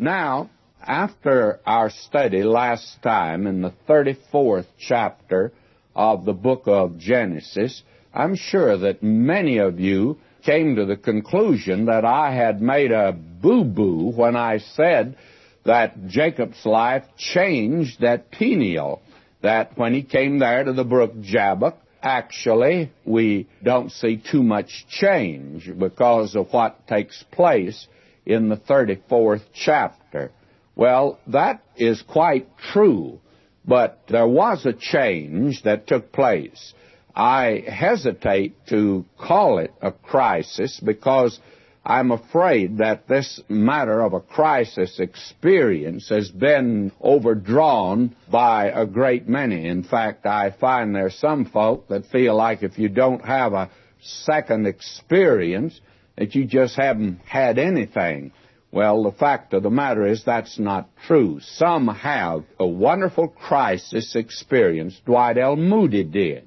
Now, after our study last time in the 34th chapter of the book of Genesis, I'm sure that many of you came to the conclusion that I had made a boo-boo when I said that Jacob's life changed at Peniel, that when he came there to the brook Jabbok, actually we don't see too much change because of what takes place in the 34th chapter. Well, that is quite true, but there was a change that took place. I hesitate to call it a crisis because I'm afraid that this matter of a crisis experience has been overdrawn by a great many. In fact, I find there's some folk that feel like if you don't have a second experience, that you just haven't had anything. Well, the fact of the matter is that's not true. Some have a wonderful crisis experience. Dwight L. Moody did.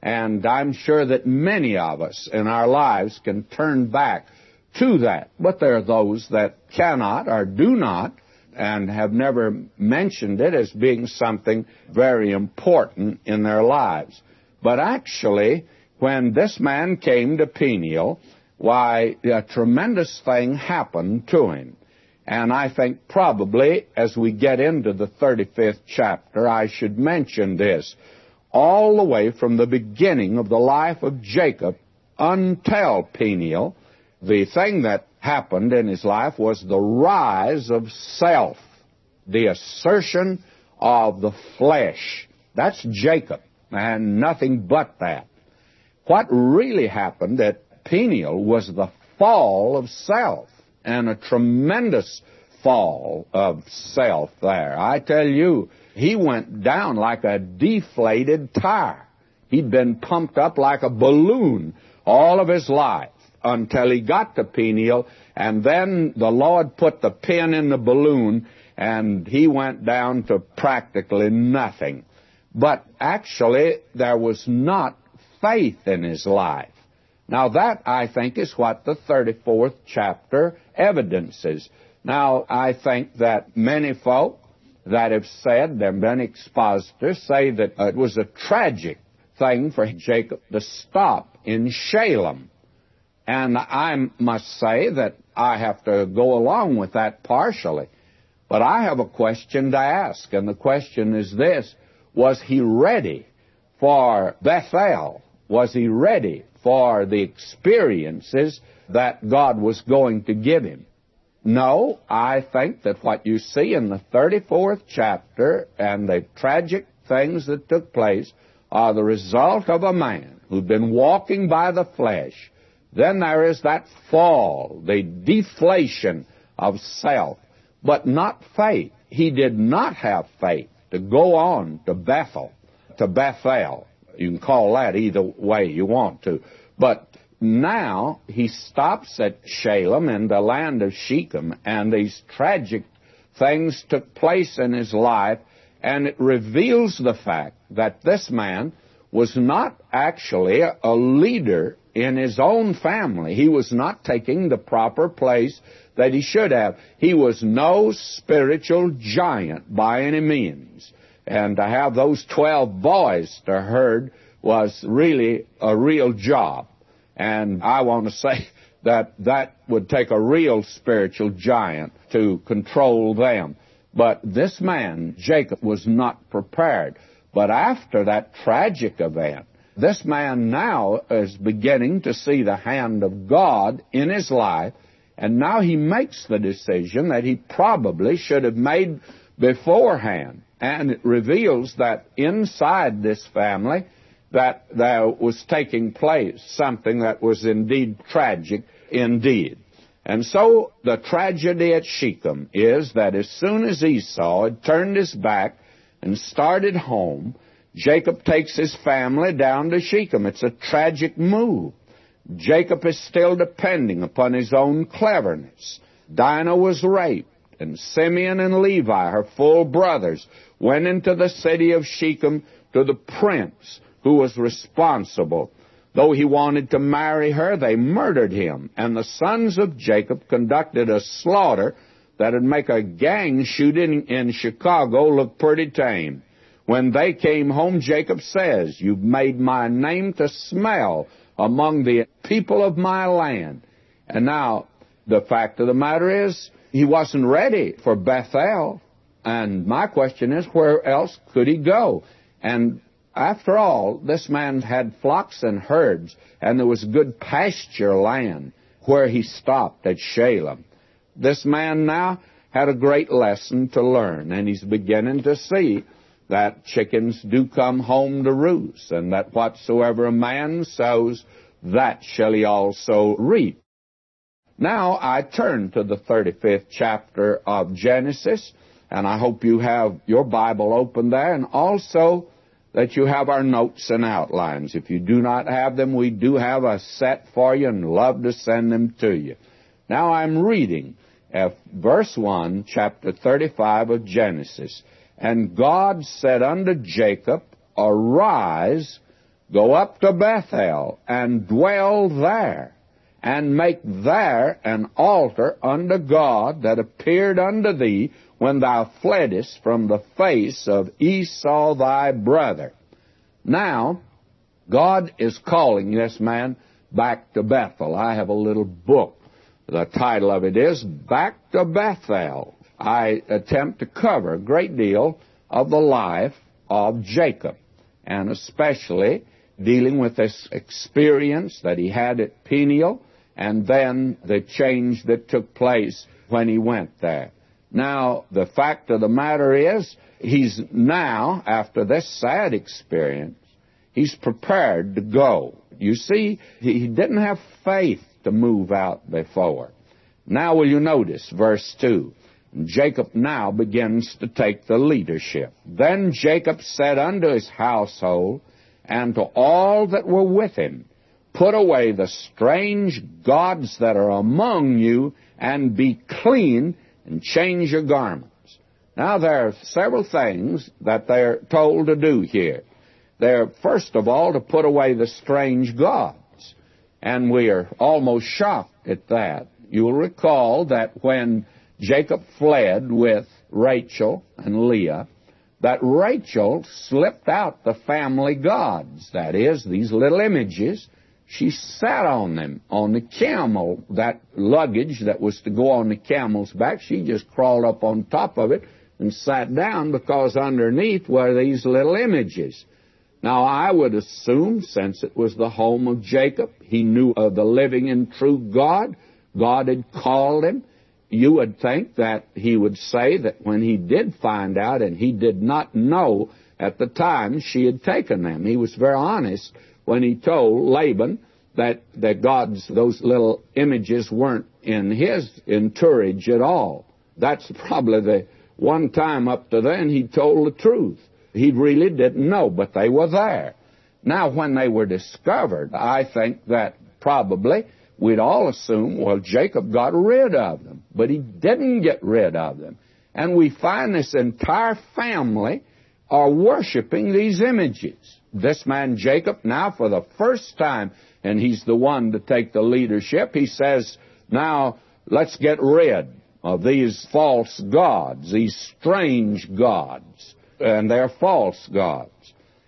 And I'm sure that many of us in our lives can turn back to that. But there are those that cannot or do not and have never mentioned it as being something very important in their lives. But actually, when this man came to Peniel, why, a tremendous thing happened to him. And I think probably as we get into the 35th chapter, I should mention this. All the way from the beginning of the life of Jacob until Peniel, the thing that happened in his life was the rise of self, the assertion of the flesh. That's Jacob, and nothing but that. What really happened at Peniel was the fall of self, and a tremendous fall of self there. I tell you, he went down like a deflated tire. He'd been pumped up like a balloon all of his life until he got to Peniel, and then the Lord put the pin in the balloon, and he went down to practically nothing. But actually, there was not faith in his life. Now that, I think, is what the 34th chapter evidences. Now, I think that many folk that have said, there have been expositors, say that it was a tragic thing for Jacob to stop in Shalem. And I must say that I have to go along with that partially. But I have a question to ask, and the question is this. Was he ready for Bethel? Was he ready for the experiences that God was going to give him. No, I think that what you see in the 34th chapter and the tragic things that took place are the result of a man who'd been walking by the flesh. Then there is that fall, the deflation of self, but not faith. He did not have faith to go on to Bethel, to Bethel. You can call that either way you want to. But now he stops at Shalem in the land of Shechem, and these tragic things took place in his life, and it reveals the fact that this man was not actually a leader in his own family. He was not taking the proper place that he should have. He was no spiritual giant by any means. And to have those 12 boys to herd was really a real job. And I want to say that that would take a real spiritual giant to control them. But this man, Jacob, was not prepared. But after that tragic event, this man now is beginning to see the hand of God in his life, and now he makes the decision that he probably should have made beforehand. And it reveals that inside this family, that there was taking place, something that was indeed tragic indeed. And so the tragedy at Shechem is that as soon as Esau had turned his back and started home, Jacob takes his family down to Shechem. It's a tragic move. Jacob is still depending upon his own cleverness. Dinah was raped, and Simeon and Levi, her full brothers, went into the city of Shechem to the prince who was responsible. Though he wanted to marry her, they murdered him, and the sons of Jacob conducted a slaughter that'd make a gang shooting in Chicago look pretty tame. When they came home, Jacob says, You've made my name to smell among the people of my land. And now, the fact of the matter is, he wasn't ready for Bethel. And my question is, where else could he go? And after all, this man had flocks and herds, and there was good pasture land where he stopped at Shalem. This man now had a great lesson to learn, and he's beginning to see that chickens do come home to roost, and that whatsoever a man sows, that shall he also reap. Now I turn to the 35th chapter of Genesis, and I hope you have your Bible open there, and also that you have our notes and outlines. If you do not have them, we do have a set for you and love to send them to you. Now I'm reading verse 1, chapter 35 of Genesis. And God said unto Jacob, Arise, go up to Bethel, and dwell there, and make there an altar unto God that appeared unto thee when thou fleddest from the face of Esau thy brother. Now, God is calling this man back to Bethel. I have a little book. The title of it is Back to Bethel. I attempt to cover a great deal of the life of Jacob, and especially dealing with this experience that he had at Peniel, and then the change that took place when he went there. Now, the fact of the matter is, he's now, after this sad experience, he's prepared to go. You see, he didn't have faith to move out before. Now, will you notice verse 2? Jacob now begins to take the leadership. Then Jacob said unto his household and to all that were with him, Put away the strange gods that are among you, and be clean, and change your garments. Now there are several things that they're told to do here. They're first of all to put away the strange gods. And we are almost shocked at that. You'll recall that when Jacob fled with Rachel and Leah, that Rachel slipped out the family gods, that is, these little images. She sat on them, on the camel, that luggage that was to go on the camel's back. She just crawled up on top of it and sat down because underneath were these little images. Now, I would assume, since it was the home of Jacob, he knew of the living and true God. God had called him you would think that he would say that when he did find out and he did not know at the time she had taken them. He was very honest when he told Laban that, that God's, those little images weren't in his entourage at all. That's probably the one time up to then he told the truth. He really didn't know, but they were there. Now, when they were discovered, I think that probably we'd all assume, well, Jacob got rid of them. But he didn't get rid of them. And we find this entire family are worshiping these images. This man Jacob, now for the first time, and he's the one to take the leadership, he says, now let's get rid of these false gods, these strange gods. And they're false gods.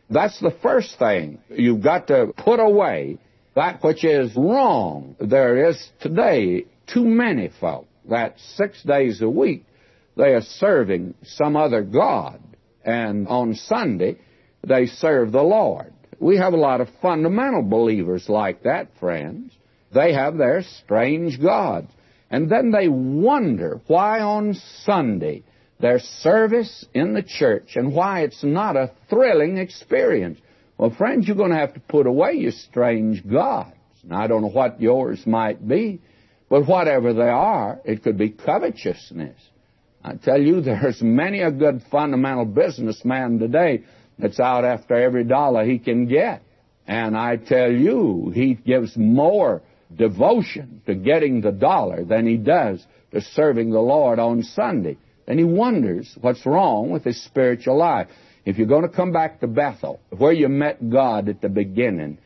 That's the first thing. You've got to put away that which is wrong. There is today too many folk that six days a week they are serving some other God, and on Sunday they serve the Lord. We have a lot of fundamental believers like that, friends. They have their strange gods. And then they wonder why on Sunday their service in the church and why it's not a thrilling experience. Well, friends, you're going to have to put away your strange gods. Now, I don't know what yours might be, but whatever they are, it could be covetousness. I tell you, there's many a good fundamental businessman today that's out after every dollar he can get. And I tell you, he gives more devotion to getting the dollar than he does to serving the Lord on Sunday. And he wonders what's wrong with his spiritual life. If you're going to come back to Bethel, where you met God at the beginning,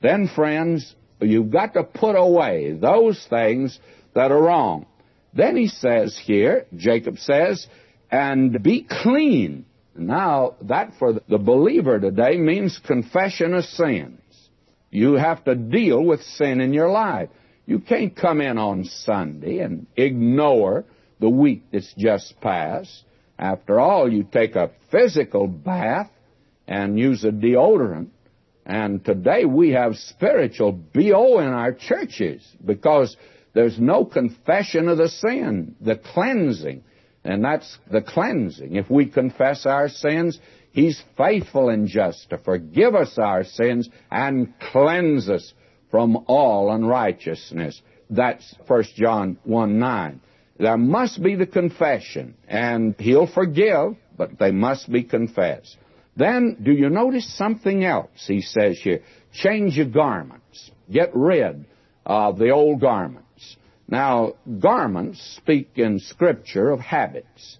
then, friends, you've got to put away those things that are wrong. Then he says here, Jacob says, and be clean. Now, that for the believer today means confession of sins. You have to deal with sin in your life. You can't come in on Sunday and ignore the week that's just passed. After all, you take a physical bath and use a deodorant. And today we have spiritual BO in our churches because there's no confession of the sin, the cleansing. And that's the cleansing. If we confess our sins, He's faithful and just to forgive us our sins and cleanse us from all unrighteousness. That's 1 John 1 9. There must be the confession, and He'll forgive, but they must be confessed. Then, do you notice something else he says here? Change your garments. Get rid of the old garments. Now, garments speak in Scripture of habits.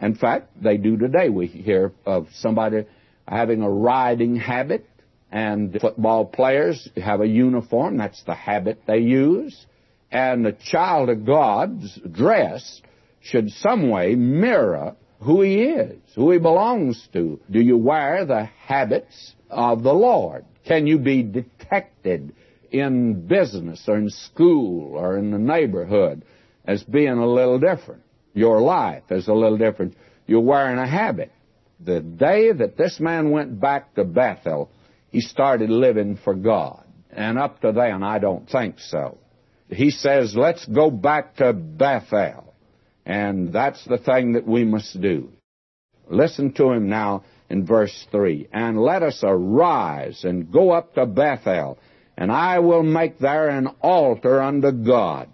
In fact, they do today. We hear of somebody having a riding habit, and football players have a uniform. That's the habit they use. And the child of God's dress should some way mirror who he is, who he belongs to. Do you wear the habits of the Lord? Can you be detected in business or in school or in the neighborhood as being a little different? Your life is a little different. You're wearing a habit. The day that this man went back to Bethel, he started living for God. And up to then, I don't think so. He says, let's go back to Bethel. And that's the thing that we must do. Listen to him now in verse 3. And let us arise and go up to Bethel, and I will make there an altar unto God.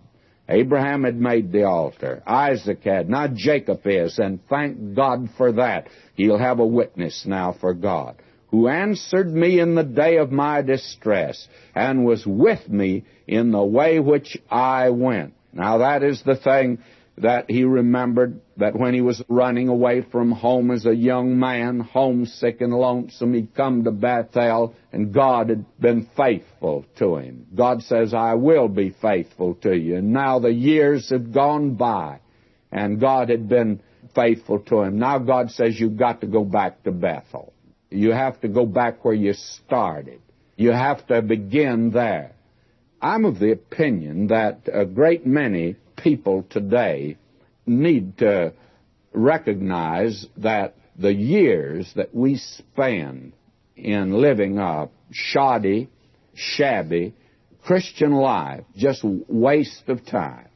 Abraham had made the altar. Isaac had. Now Jacob is, and thank God for that. He'll have a witness now for God. Who answered me in the day of my distress, and was with me in the way which I went. Now that is the thing that he remembered that when he was running away from home as a young man, homesick and lonesome, he'd come to Bethel and God had been faithful to him. God says, I will be faithful to you. And now the years have gone by and God had been faithful to him. Now God says, you've got to go back to Bethel. You have to go back where you started. You have to begin there. I'm of the opinion that a great many people today need to recognize that the years that we spend in living a shoddy, shabby Christian life, just waste of time.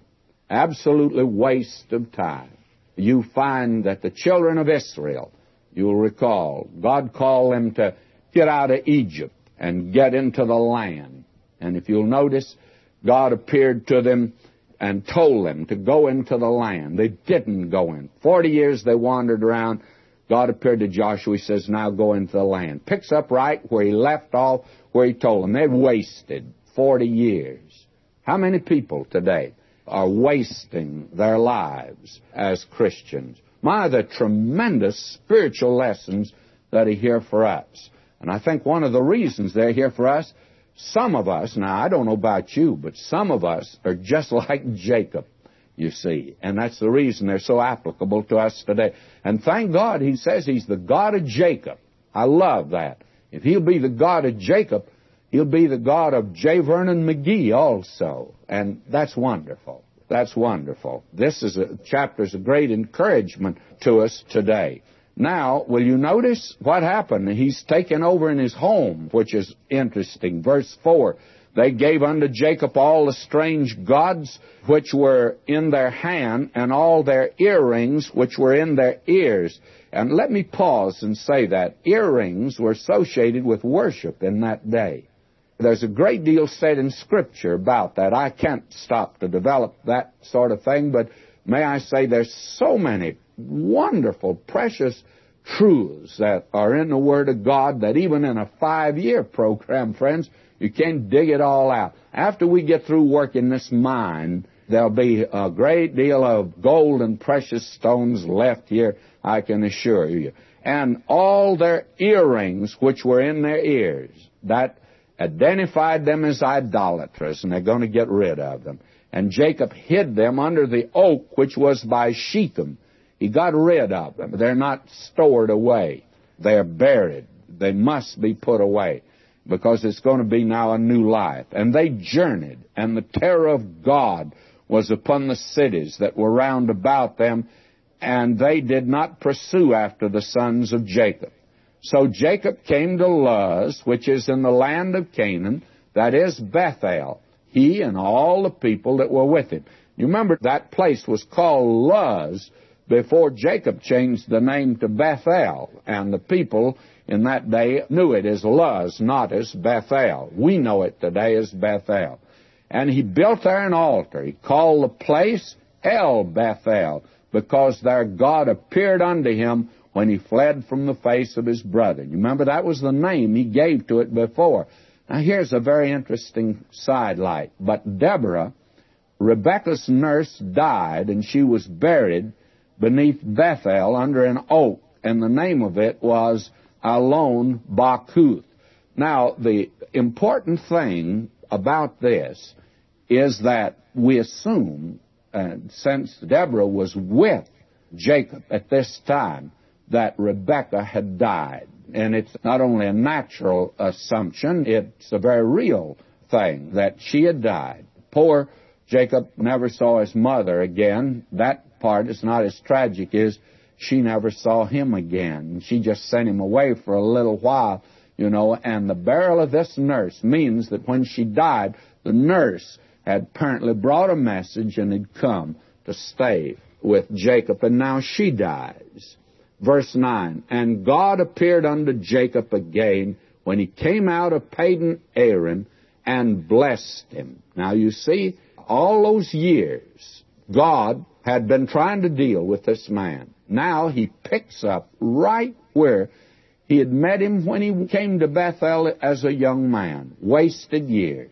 Absolutely waste of time. You find that the children of Israel, you'll recall, God called them to get out of Egypt and get into the land. And if you'll notice, God appeared to them and told them to go into the land. They didn't go in. Forty years they wandered around. God appeared to Joshua. He says, now go into the land. Picks up right where he left off, where he told them. They'd wasted 40 years. How many people today are wasting their lives as Christians? My, the tremendous spiritual lessons that are here for us. And I think one of the reasons they're here for us some of us, now I don't know about you, but some of us are just like Jacob, you see. And that's the reason they're so applicable to us today. And thank God he says he's the God of Jacob. I love that. If he'll be the God of Jacob, he'll be the God of J. Vernon McGee also. And that's wonderful. That's wonderful. This is a chapter is a great encouragement to us today. Now, will you notice what happened? He's taken over in his home, which is interesting. Verse 4 They gave unto Jacob all the strange gods which were in their hand, and all their earrings which were in their ears. And let me pause and say that earrings were associated with worship in that day. There's a great deal said in Scripture about that. I can't stop to develop that sort of thing, but may I say there's so many wonderful, precious truths that are in the Word of God that even in a five year program, friends, you can't dig it all out. After we get through working this mine, there'll be a great deal of gold and precious stones left here, I can assure you. And all their earrings which were in their ears, that identified them as idolatrous, and they're going to get rid of them. And Jacob hid them under the oak which was by Shechem. He got rid of them. They're not stored away. They're buried. They must be put away because it's going to be now a new life. And they journeyed, and the terror of God was upon the cities that were round about them, and they did not pursue after the sons of Jacob. So Jacob came to Luz, which is in the land of Canaan, that is Bethel, he and all the people that were with him. You remember that place was called Luz before Jacob changed the name to Bethel, and the people in that day knew it as Luz, not as Bethel. We know it today as Bethel. And he built there an altar. He called the place El Bethel, because there God appeared unto him when he fled from the face of his brother. You remember that was the name he gave to it before. Now here's a very interesting sidelight. But Deborah, Rebekah's nurse, died, and she was buried beneath Bethel under an oak, and the name of it was Allon Bachuth. Now, the important thing about this is that we assume, uh, since Deborah was with Jacob at this time, that Rebekah had died. And it's not only a natural assumption, it's a very real thing that she had died. Poor Jacob never saw his mother again. That part is not as tragic as she never saw him again. She just sent him away for a little while, you know, and the burial of this nurse means that when she died, the nurse had apparently brought a message and had come to stay with Jacob, and now she dies. Verse 9, And God appeared unto Jacob again when he came out of Padan Aram and blessed him. Now you see, all those years, God had been trying to deal with this man. Now he picks up right where he had met him when he came to Bethel as a young man. Wasted years.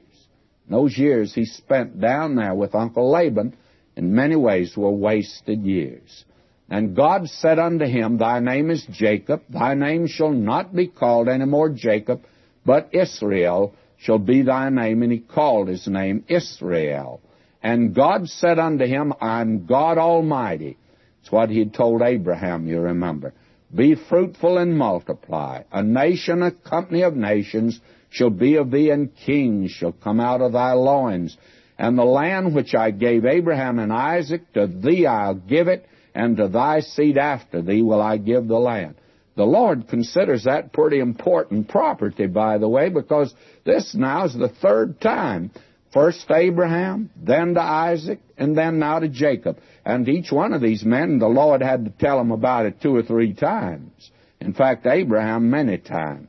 Those years he spent down there with Uncle Laban in many ways were wasted years. And God said unto him, Thy name is Jacob, thy name shall not be called any more Jacob, but Israel shall be thy name. And he called his name Israel. And God said unto him, I'm God Almighty. It's what he had told Abraham, you remember. Be fruitful and multiply. A nation, a company of nations shall be of thee, and kings shall come out of thy loins. And the land which I gave Abraham and Isaac, to thee I'll give it, and to thy seed after thee will I give the land. The Lord considers that pretty important property, by the way, because this now is the third time First to Abraham, then to Isaac, and then now to Jacob. And each one of these men, the Lord had to tell them about it two or three times. In fact, Abraham many times.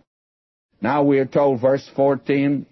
Now we are told, verse 14,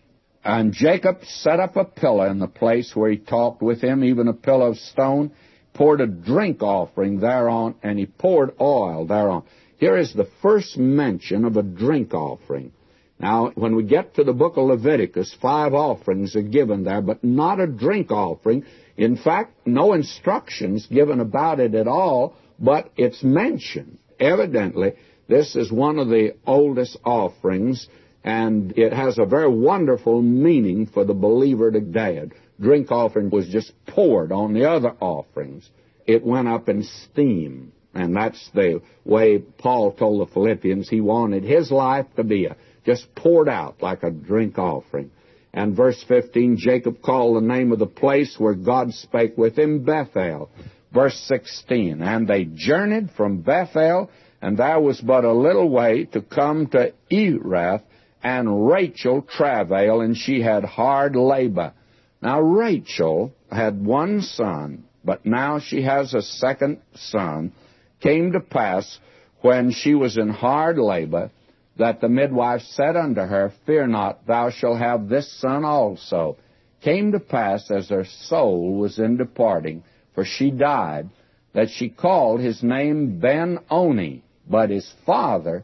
and Jacob set up a pillar in the place where he talked with him, even a pillar of stone, poured a drink offering thereon, and he poured oil thereon. Here is the first mention of a drink offering. Now, when we get to the book of Leviticus, five offerings are given there, but not a drink offering. In fact, no instructions given about it at all, but it's mentioned. Evidently, this is one of the oldest offerings, and it has a very wonderful meaning for the believer today. Drink offering was just poured on the other offerings. It went up in steam, and that's the way Paul told the Philippians he wanted his life to be a just poured out like a drink offering. And verse 15, Jacob called the name of the place where God spake with him Bethel. Verse 16, and they journeyed from Bethel, and there was but a little way to come to Ephrath, and Rachel travailed, and she had hard labor. Now Rachel had one son, but now she has a second son. Came to pass when she was in hard labor that the midwife said unto her, Fear not, thou shalt have this son also. Came to pass as her soul was in departing, for she died, that she called his name Ben Oni, but his father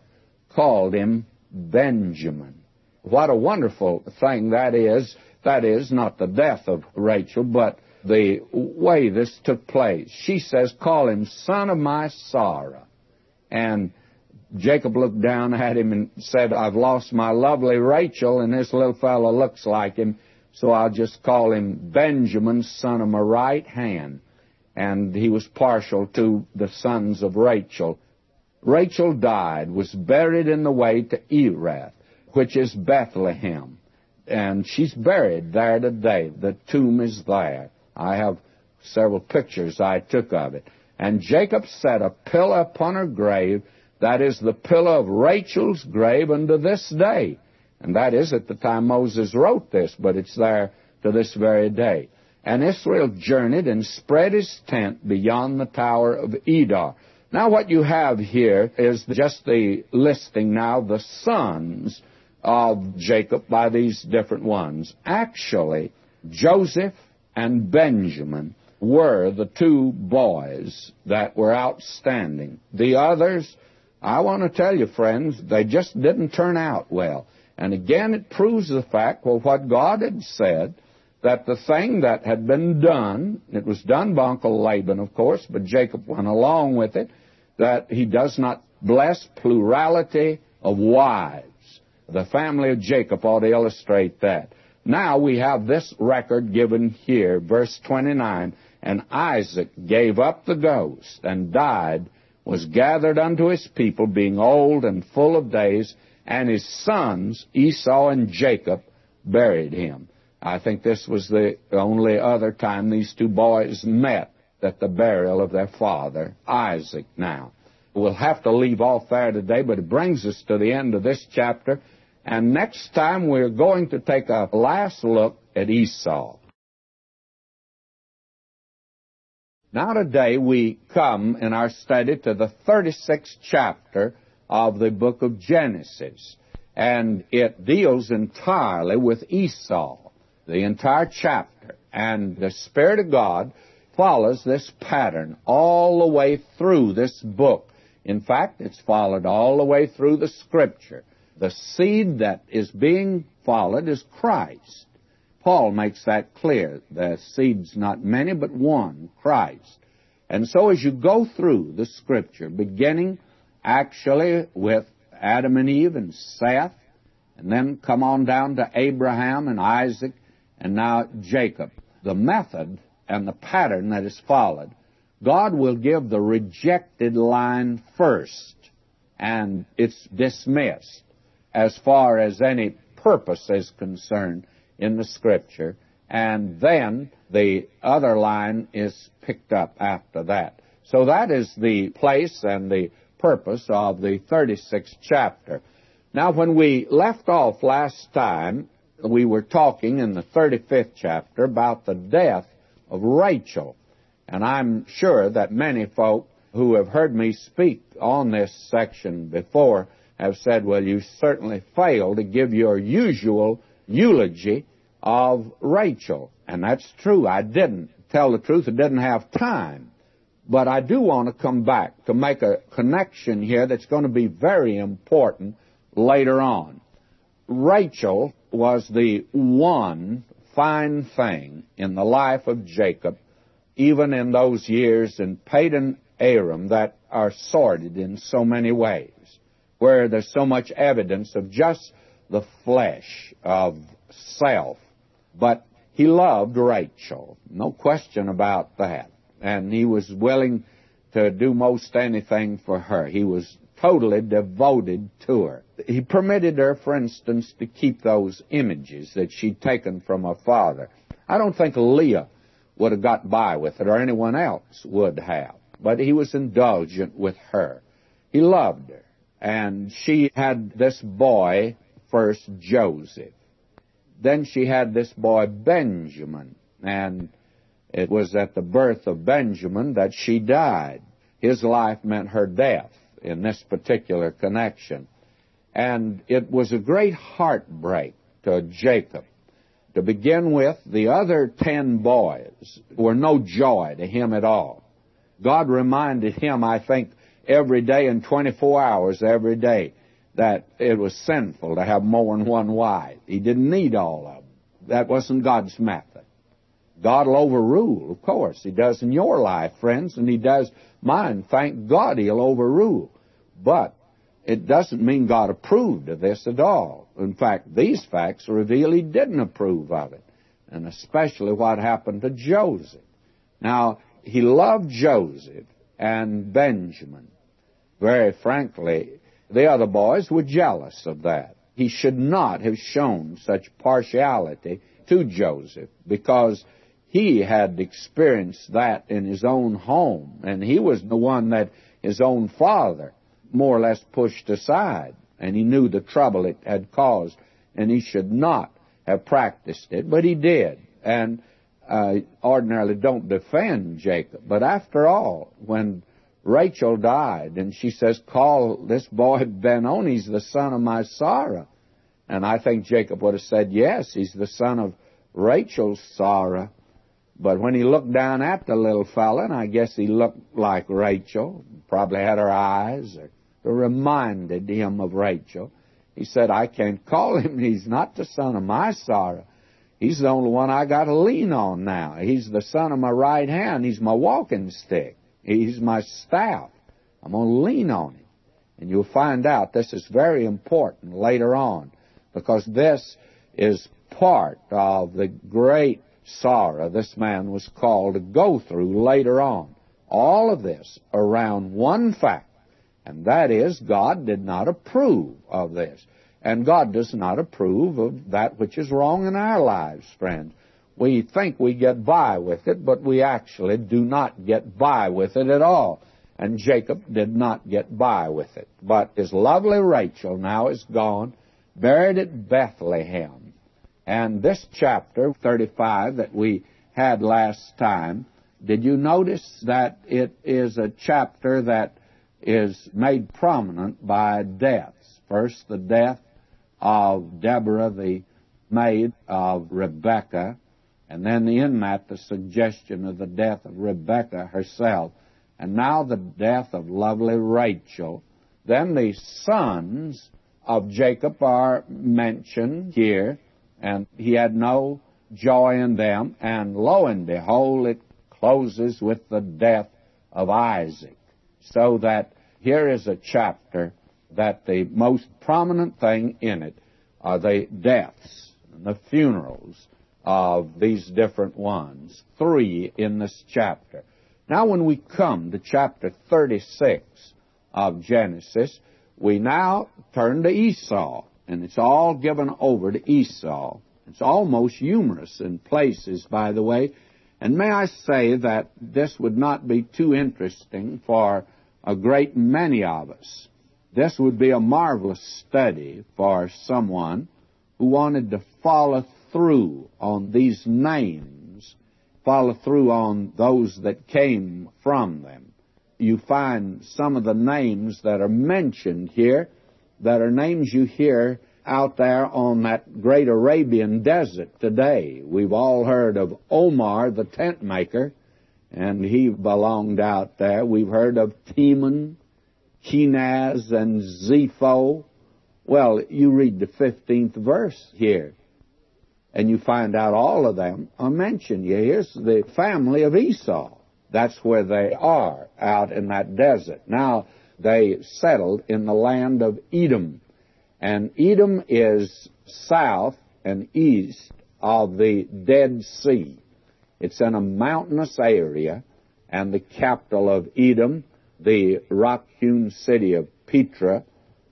called him Benjamin. What a wonderful thing that is. That is, not the death of Rachel, but the way this took place. She says, Call him son of my sorrow. And Jacob looked down at him and said, I've lost my lovely Rachel, and this little fellow looks like him. so I'll just call him Benjamin, son of my right hand. And he was partial to the sons of Rachel. Rachel died, was buried in the way to Ephrath, which is Bethlehem. And she's buried there today. The tomb is there. I have several pictures I took of it. And Jacob set a pillar upon her grave, that is the pillar of Rachel's grave unto this day. And that is at the time Moses wrote this, but it's there to this very day. And Israel journeyed and spread his tent beyond the tower of Edar. Now what you have here is just the listing now the sons of Jacob by these different ones. Actually, Joseph and Benjamin were the two boys that were outstanding. The others, I want to tell you, friends, they just didn't turn out well. And again, it proves the fact, well, what God had said, that the thing that had been done, it was done by Uncle Laban, of course, but Jacob went along with it, that he does not bless plurality of wives. The family of Jacob ought to illustrate that. Now we have this record given here, verse 29. And Isaac gave up the ghost and died, was gathered unto his people, being old and full of days, and his sons, Esau and Jacob, buried him. I think this was the only other time these two boys met at the burial of their father, Isaac now. We'll have to leave off there today, but it brings us to the end of this chapter. And next time we're going to take a last look at Esau. Now today we come in our study to the 36th chapter of the book of Genesis. And it deals entirely with Esau, the entire chapter. And the Spirit of God follows this pattern all the way through this book. In fact, it's followed all the way through the Scripture. The seed that is being followed is Christ. Paul makes that clear. The seed's not many, but one, Christ. And so as you go through the scripture, beginning actually with Adam and Eve and Seth, and then come on down to Abraham and Isaac, and now Jacob, the method and the pattern that is followed, God will give the rejected line first, and it's dismissed as far as any purpose is concerned in the Scripture, and then the other line is picked up after that. So that is the place and the purpose of the 36th chapter. Now, when we left off last time, we were talking in the 35th chapter about the death of Rachel. And I'm sure that many folk who have heard me speak on this section before have said, well, you certainly failed to give your usual eulogy of Rachel. And that's true. I didn't. Tell the truth, I didn't have time. But I do want to come back to make a connection here that's going to be very important later on. Rachel was the one fine thing in the life of Jacob, even in those years in Padan Aram that are sordid in so many ways, where there's so much evidence of just the flesh, of self, but he loved Rachel. No question about that. And he was willing to do most anything for her. He was totally devoted to her. He permitted her, for instance, to keep those images that she'd taken from her father. I don't think Leah would have got by with it, or anyone else would have. But he was indulgent with her. He loved her. And she had this boy, first Joseph. Then she had this boy Benjamin, and it was at the birth of Benjamin that she died. His life meant her death in this particular connection. And it was a great heartbreak to Jacob. To begin with, the other ten boys were no joy to him at all. God reminded him, I think, every day and 24 hours every day that it was sinful to have more than one wife. He didn't need all of them. That wasn't God's method. God will overrule, of course. He does in your life, friends, and He does mine. Thank God He'll overrule. But it doesn't mean God approved of this at all. In fact, these facts reveal He didn't approve of it. and especially what happened to Joseph. Now, he loved Joseph and Benjamin. Very frankly, the other boys were jealous of that. He should not have shown such partiality to Joseph because he had experienced that in his own home, and he was the one that his own father more or less pushed aside, and he knew the trouble it had caused, and he should not have practiced it, but he did. And I ordinarily don't defend Jacob, but after all, when Rachel died, and she says, "Call this boy Benoni, he's the son of my sorrow," and I think Jacob would have said, "Yes, he's the son of Rachel's sorrow." But when he looked down at the little fellow, and I guess he looked like Rachel, probably had her eyes, or reminded him of Rachel, he said, I can't call him. He's not the son of my sorrow. He's the only one I got to lean on now. He's the son of my right hand. He's my walking stick. He's my staff. I'm going to lean on him. And you'll find out this is very important later on because this is part of the great sorrow this man was called to go through later on. All of this around one fact, and that is God did not approve of this. And God does not approve of that which is wrong in our lives, friends. We think we get by with it, but we actually do not get by with it at all. And Jacob did not get by with it. But his lovely Rachel now is gone, buried at Bethlehem. And this chapter, 35, that we had last time, did you notice that it is a chapter that is made prominent by deaths? First, the death of Deborah, the maid of Rebekah, and then in that, the suggestion of the death of Rebekah herself, and now the death of lovely Rachel. Then the sons of Jacob are mentioned here, and he had no joy in them. And lo and behold, it closes with the death of Isaac. So that here is a chapter that the most prominent thing in it are the deaths and the funerals of these different ones. Three in this chapter. Now, when we come to chapter 36 of Genesis, we now turn to Esau and it's all given over to Esau. It's almost humorous in places, by the way. And may I say that this would not be too interesting for a great many of us. This would be a marvelous study for someone who wanted to follow through on these names, follow through on those that came from them. You find some of the names that are mentioned here that are names you hear out there on that great Arabian desert today. We've all heard of Omar, the tent maker, and he belonged out there. We've heard of Teman, Kenaz, and Zepho. Well, you read the 15th verse here, and you find out all of them are mentioned. Here's the family of Esau. That's where they are, out in that desert. Now, they settled in the land of Edom. And Edom is south and east of the Dead Sea. It's in a mountainous area, and the capital of Edom, the rock-hewn city of Petra,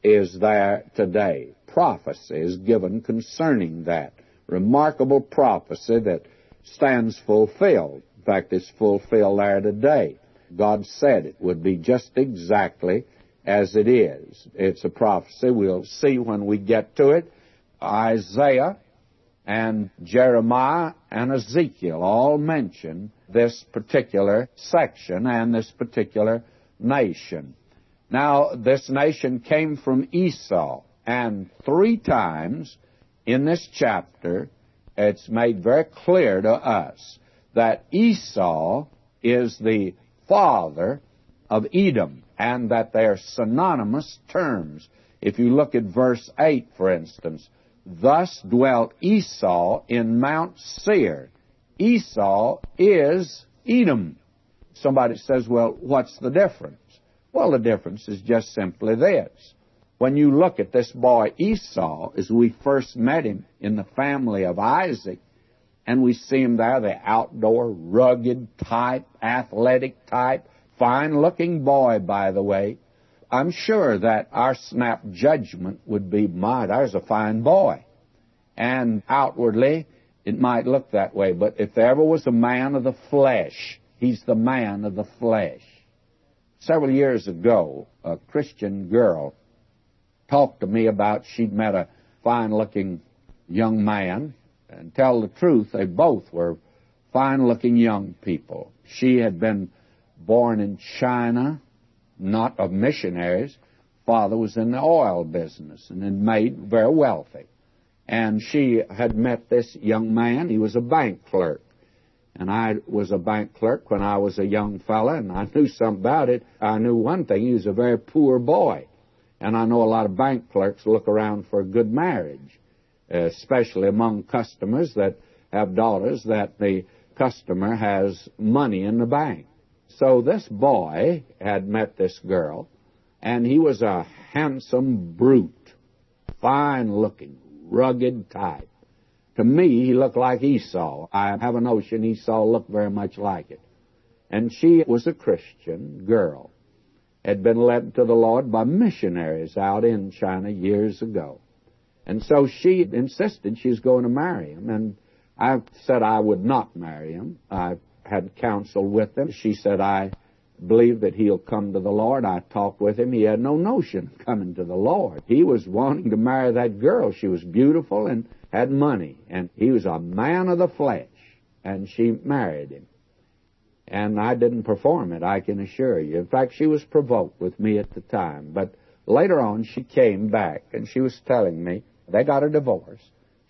is there today. Prophecy is given concerning that. Remarkable prophecy that stands fulfilled. In fact, it's fulfilled there today. God said it would be just exactly as it is. It's a prophecy. We'll see when we get to it. Isaiah and Jeremiah and Ezekiel all mention this particular section and this particular nation. Now, this nation came from Esau, and three times in this chapter, it's made very clear to us that Esau is the father of Edom and that they are synonymous terms. If you look at verse 8, for instance, thus dwelt Esau in Mount Seir. Esau is Edom. Somebody says, well, what's the difference? Well, the difference is just simply this. When you look at this boy Esau, as we first met him in the family of Isaac, And we see him there, the outdoor, rugged type, athletic type, fine looking boy, by the way. I'm sure that our snap judgment would be, my, there's a fine boy. And outwardly, it might look that way, but if there ever was a man of the flesh, he's the man of the flesh. Several years ago, a Christian girl talked to me about she'd met a fine looking young man, and tell the truth, they both were fine looking young people. She had been born in China, not of missionaries. Father was in the oil business and had made very wealthy. And she had met this young man. He was a bank clerk. And I was a bank clerk when I was a young fella, and I knew something about it. I knew one thing, he was a very poor boy. And I know a lot of bank clerks look around for a good marriage, especially among customers that have daughters that the customer has money in the bank. So this boy had met this girl, and he was a handsome brute, fine looking, rugged type. To me, he looked like Esau. I have a notion Esau looked very much like it. And she was a Christian girl, had been led to the Lord by missionaries out in China years ago. And so she insisted she was going to marry him, and I said I would not marry him. I had counsel with him. She said, I believe that he'll come to the Lord. I talked with him. He had no notion of coming to the Lord. He was wanting to marry that girl. She was beautiful and had money, and he was a man of the flesh, and she married him. And I didn't perform it, I can assure you. In fact, she was provoked with me at the time. But later on, she came back, and she was telling me they got a divorce.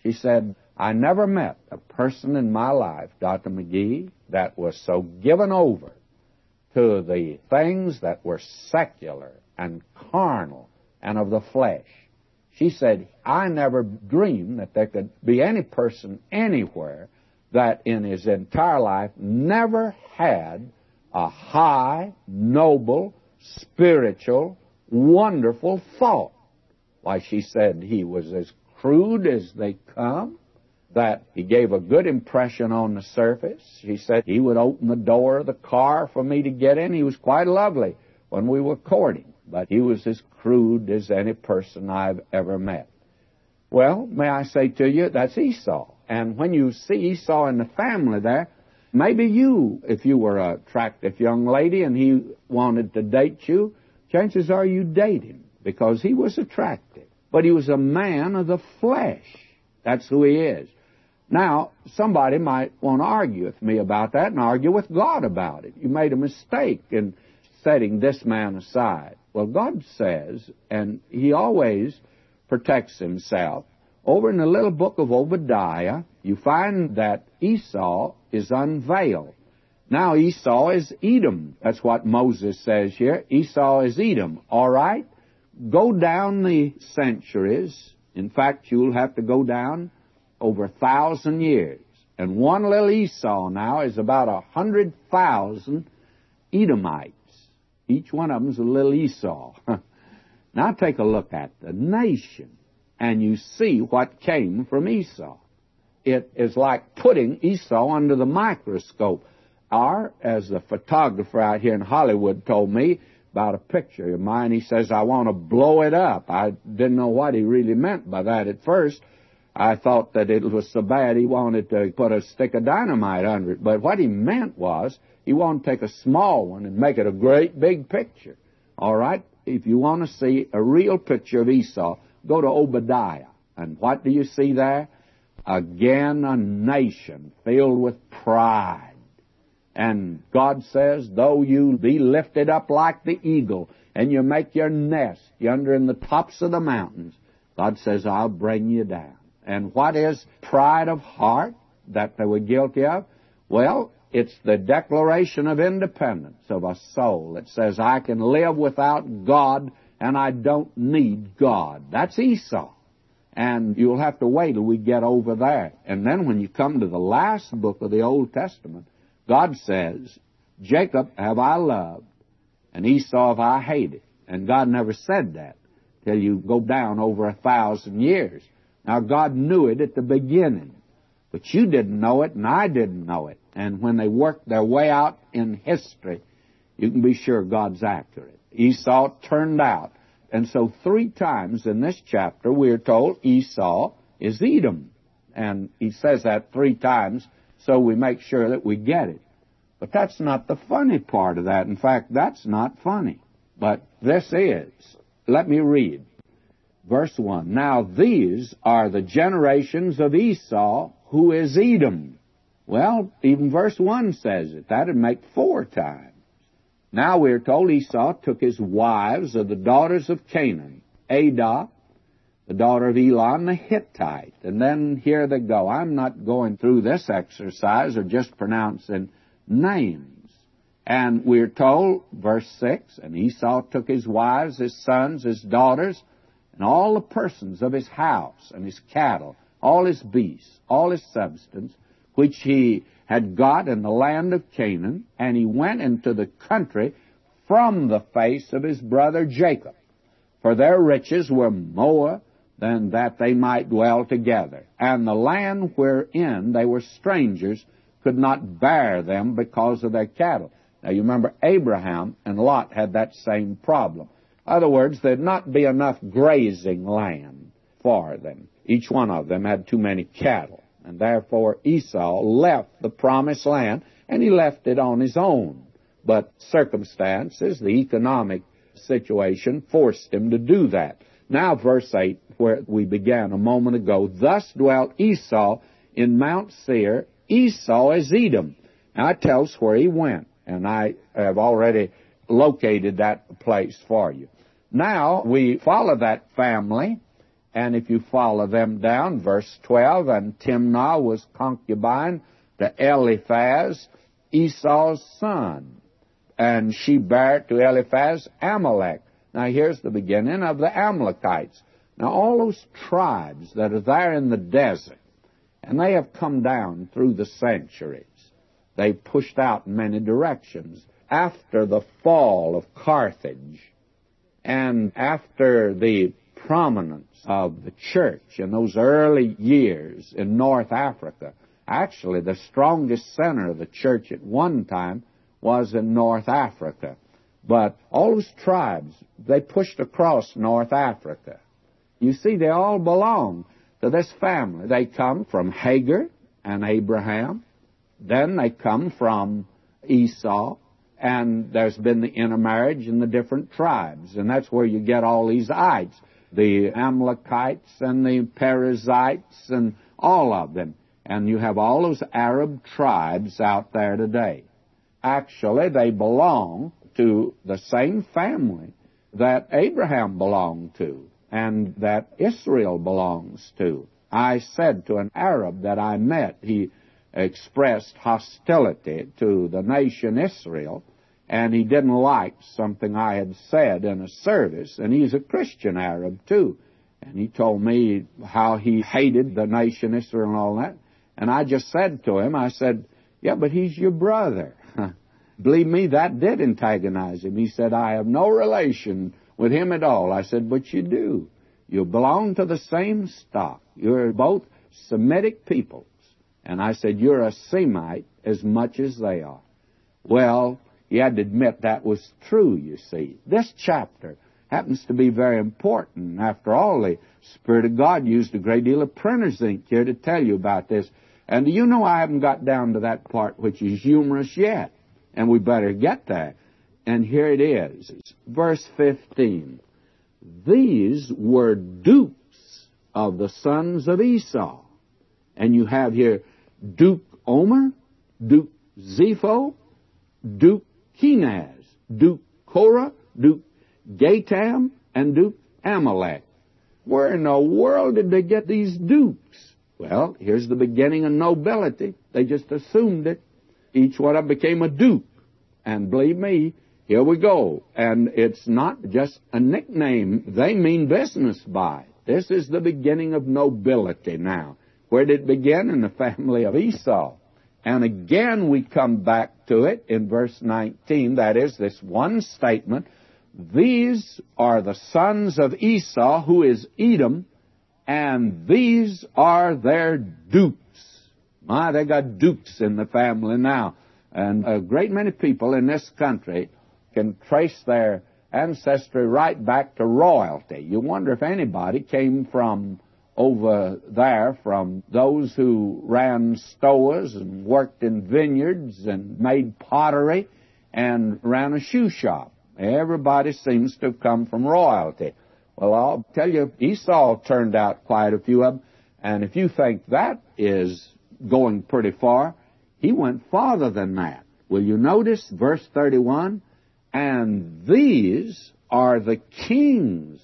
She said, I never met a person in my life, Dr. McGee, that was so given over to the things that were secular and carnal and of the flesh. She said, I never dreamed that there could be any person anywhere that in his entire life never had a high, noble, spiritual, wonderful thought. Why, she said he was as crude as they come that he gave a good impression on the surface. She said he would open the door of the car for me to get in. He was quite lovely when we were courting, but he was as crude as any person I've ever met. Well, may I say to you, that's Esau. And when you see Esau in the family there, maybe you, if you were an attractive young lady and he wanted to date you, chances are you date him because he was attractive. But he was a man of the flesh. That's who he is. Now, somebody might want to argue with me about that and argue with God about it. You made a mistake in setting this man aside. Well, God says, and He always protects Himself. Over in the little book of Obadiah, you find that Esau is unveiled. Now Esau is Edom. That's what Moses says here. Esau is Edom. All right? Go down the centuries. In fact, you'll have to go down over a thousand years. And one little Esau now is about a hundred thousand Edomites. Each one of them's a little Esau. now take a look at the nation, and you see what came from Esau. It is like putting Esau under the microscope. Or, as the photographer out here in Hollywood told me about a picture of mine, he says, I want to blow it up. I didn't know what he really meant by that at first. I thought that it was so bad he wanted to put a stick of dynamite under it. But what he meant was he wanted to take a small one and make it a great big picture. All right? If you want to see a real picture of Esau, go to Obadiah. And what do you see there? Again, a nation filled with pride. And God says, though you be lifted up like the eagle, and you make your nest yonder in the tops of the mountains, God says, I'll bring you down. And what is pride of heart that they were guilty of? Well, it's the declaration of independence of a soul that says, I can live without God and I don't need God. That's Esau. And you'll have to wait till we get over there. And then when you come to the last book of the Old Testament, God says, Jacob have I loved, and Esau have I hated. And God never said that till you go down over a thousand years. Now, God knew it at the beginning But you didn't know it, and I didn't know it. And when they worked their way out in history, you can be sure God's accurate. Esau turned out. And so three times in this chapter we are told Esau is Edom. And he says that three times so we make sure that we get it. But that's not the funny part of that. In fact, that's not funny. But this is. Let me read. Verse 1. Now these are the generations of Esau, who is Edom. Well, even verse 1 says it. That'd make four times. Now we're told Esau took his wives of the daughters of Canaan, Adah, the daughter of Elon the Hittite. And then here they go. I'm not going through this exercise or just pronouncing names. And we're told, verse 6, and Esau took his wives, his sons, his daughters, and all the persons of his house and his cattle, all his beasts, all his substance, which he had got in the land of Canaan, and he went into the country from the face of his brother Jacob. For their riches were more than that they might dwell together. And the land wherein they were strangers could not bear them because of their cattle. Now you remember Abraham and Lot had that same problem. In other words, there'd not be enough grazing land for them. Each one of them had too many cattle. And therefore Esau left the promised land and he left it on his own. But circumstances, the economic situation forced him to do that. Now, verse 8, where we began a moment ago, thus dwelt Esau in Mount Seir. Esau is Edom. Now, it tells where he went, and I have already located that place for you. Now, we follow that family, and if you follow them down, verse 12, and Timnah was concubine to Eliphaz, Esau's son, and she bare to Eliphaz Amalek. Now here's the beginning of the Amalekites. Now all those tribes that are there in the desert, and they have come down through the centuries. They pushed out in many directions. After the fall of Carthage, and after the prominence of the church in those early years in North Africa, actually the strongest center of the church at one time was in North Africa. But all those tribes, they pushed across North Africa. You see, they all belong to this family. They come from Hagar and Abraham. Then they come from Esau. And there's been the intermarriage in the different tribes. And that's where you get all these ites. The Amalekites and the Perizzites and all of them. And you have all those Arab tribes out there today. Actually, they belong to the same family that Abraham belonged to and that Israel belongs to. I said to an Arab that I met, he expressed hostility to the nation Israel, and he didn't like something I had said in a service, and he's a Christian Arab too. And he told me how he hated the nation Israel and all that. And I just said to him, I said, yeah, but he's your brother. Believe me, that did antagonize him. He said, I have no relation with him at all. I said, but you do. You belong to the same stock. You're both Semitic peoples. And I said, you're a Semite as much as they are. Well, he had to admit that was true, you see. This chapter happens to be very important. After all, the Spirit of God used a great deal of printer's ink here to tell you about this. And you know I haven't got down to that part which is humorous yet and we better get there. And here it is, verse 15. These were dukes of the sons of Esau. And you have here Duke Omar, Duke Zepho, Duke Kenaz, Duke Korah, Duke Gatam, and Duke Amalek. Where in the world did they get these dukes? Well, here's the beginning of nobility. They just assumed it. Each one of them became a duke. And believe me, here we go. And it's not just a nickname. They mean business by. it. This is the beginning of nobility now. Where did it begin? In the family of Esau. And again we come back to it in verse 19. That is this one statement. These are the sons of Esau, who is Edom, and these are their dukes. My, they got dukes in the family now. And a great many people in this country can trace their ancestry right back to royalty. You wonder if anybody came from over there from those who ran stores and worked in vineyards and made pottery and ran a shoe shop. Everybody seems to have come from royalty. Well, I'll tell you, Esau turned out quite a few of them, and if you think that is going pretty far, he went farther than that. Will you notice verse 31? And these are the kings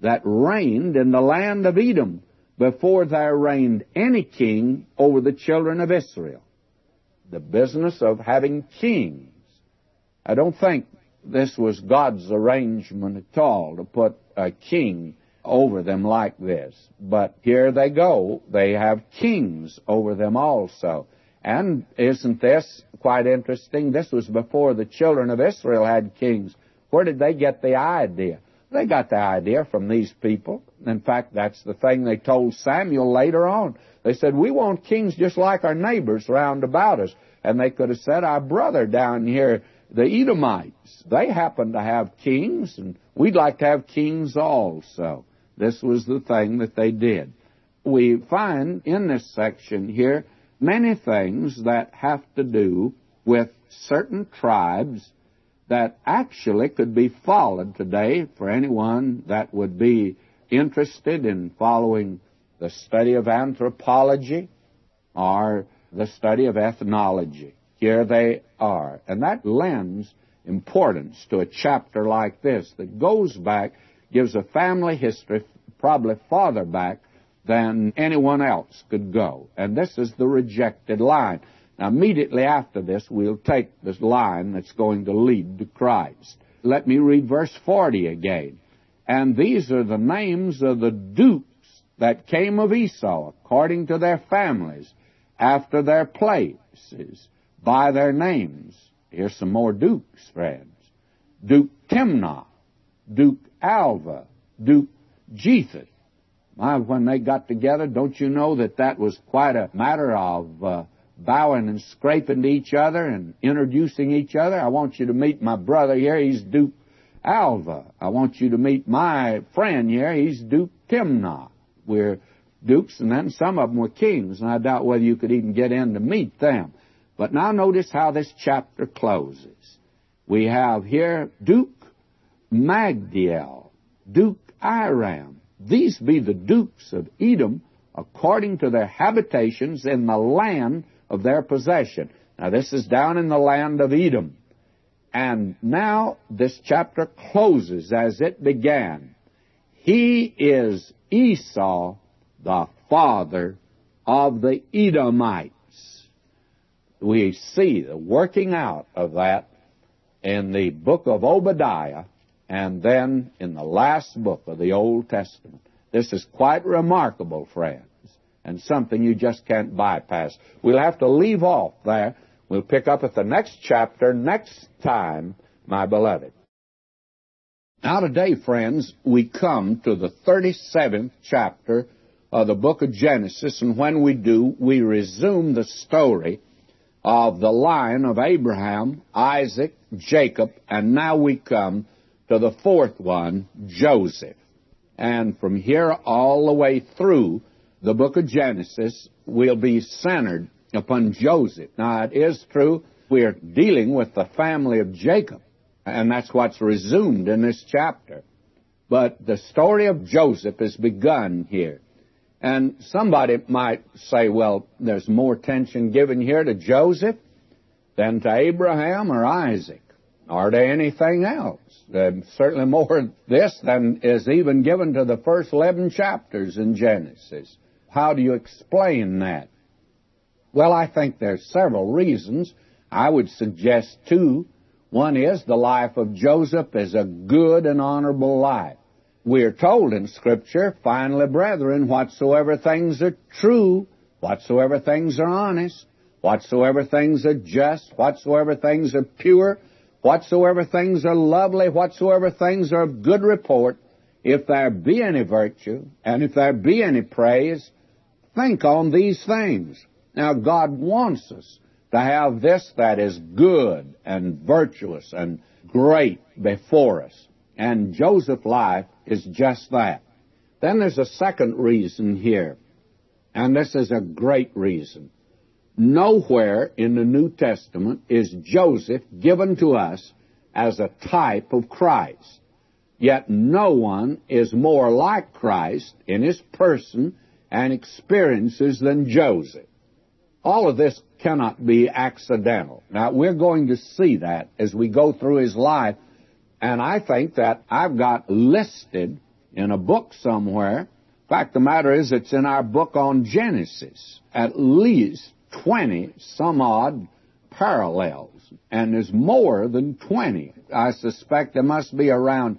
that reigned in the land of Edom before there reigned any king over the children of Israel. The business of having kings. I don't think this was God's arrangement at all to put a king over them like this. But here they go. They have kings over them also. And isn't this quite interesting? This was before the children of Israel had kings. Where did they get the idea? They got the idea from these people. In fact, that's the thing they told Samuel later on. They said, We want kings just like our neighbors round about us. And they could have said, Our brother down here, the Edomites, they happen to have kings, and we'd like to have kings also. This was the thing that they did. We find in this section here many things that have to do with certain tribes that actually could be followed today for anyone that would be interested in following the study of anthropology or the study of ethnology. Here they are. And that lends importance to a chapter like this that goes back, gives a family history probably farther back than anyone else could go. And this is the rejected line. Now, immediately after this, we'll take this line that's going to lead to Christ. Let me read verse 40 again. And these are the names of the dukes that came of Esau, according to their families, after their places, by their names. Here's some more dukes, friends. Duke Timnah, Duke Alvah, Duke Jetheth. My, when they got together, don't you know that that was quite a matter of uh, bowing and scraping to each other and introducing each other. I want you to meet my brother here. He's Duke Alvah. I want you to meet my friend here. He's Duke Timnah. We're dukes, and then some of them were kings, and I doubt whether you could even get in to meet them. But now notice how this chapter closes. We have here Duke Magdiel, Duke Iram. These be the dukes of Edom according to their habitations in the land of their possession. Now, this is down in the land of Edom. And now this chapter closes as it began. He is Esau, the father of the Edomites. We see the working out of that in the book of Obadiah and then in the last book of the Old Testament. This is quite remarkable, friends and something you just can't bypass. We'll have to leave off there. We'll pick up at the next chapter next time, my beloved. Now today, friends, we come to the 37th chapter of the book of Genesis, and when we do, we resume the story of the line of Abraham, Isaac, Jacob, and now we come to the fourth one, Joseph. And from here all the way through, the book of Genesis will be centered upon Joseph. Now, it is true we're dealing with the family of Jacob, and that's what's resumed in this chapter. But the story of Joseph is begun here. And somebody might say, well, there's more attention given here to Joseph than to Abraham or Isaac or to anything else. There's certainly more this than is even given to the first 11 chapters in Genesis. How do you explain that? Well, I think there's several reasons. I would suggest two. One is the life of Joseph is a good and honorable life. We are told in Scripture, finally, brethren, whatsoever things are true, whatsoever things are honest, whatsoever things are just, whatsoever things are pure, whatsoever things are lovely, whatsoever things are of good report, if there be any virtue, and if there be any praise, Think on these things. Now, God wants us to have this that is good and virtuous and great before us. And Joseph's life is just that. Then there's a second reason here, and this is a great reason. Nowhere in the New Testament is Joseph given to us as a type of Christ. Yet no one is more like Christ in his person and experiences than Joseph. All of this cannot be accidental. Now, we're going to see that as we go through his life, and I think that I've got listed in a book somewhere. Fact, the matter is, it's in our book on Genesis. At least 20 some odd parallels. And there's more than 20. I suspect there must be around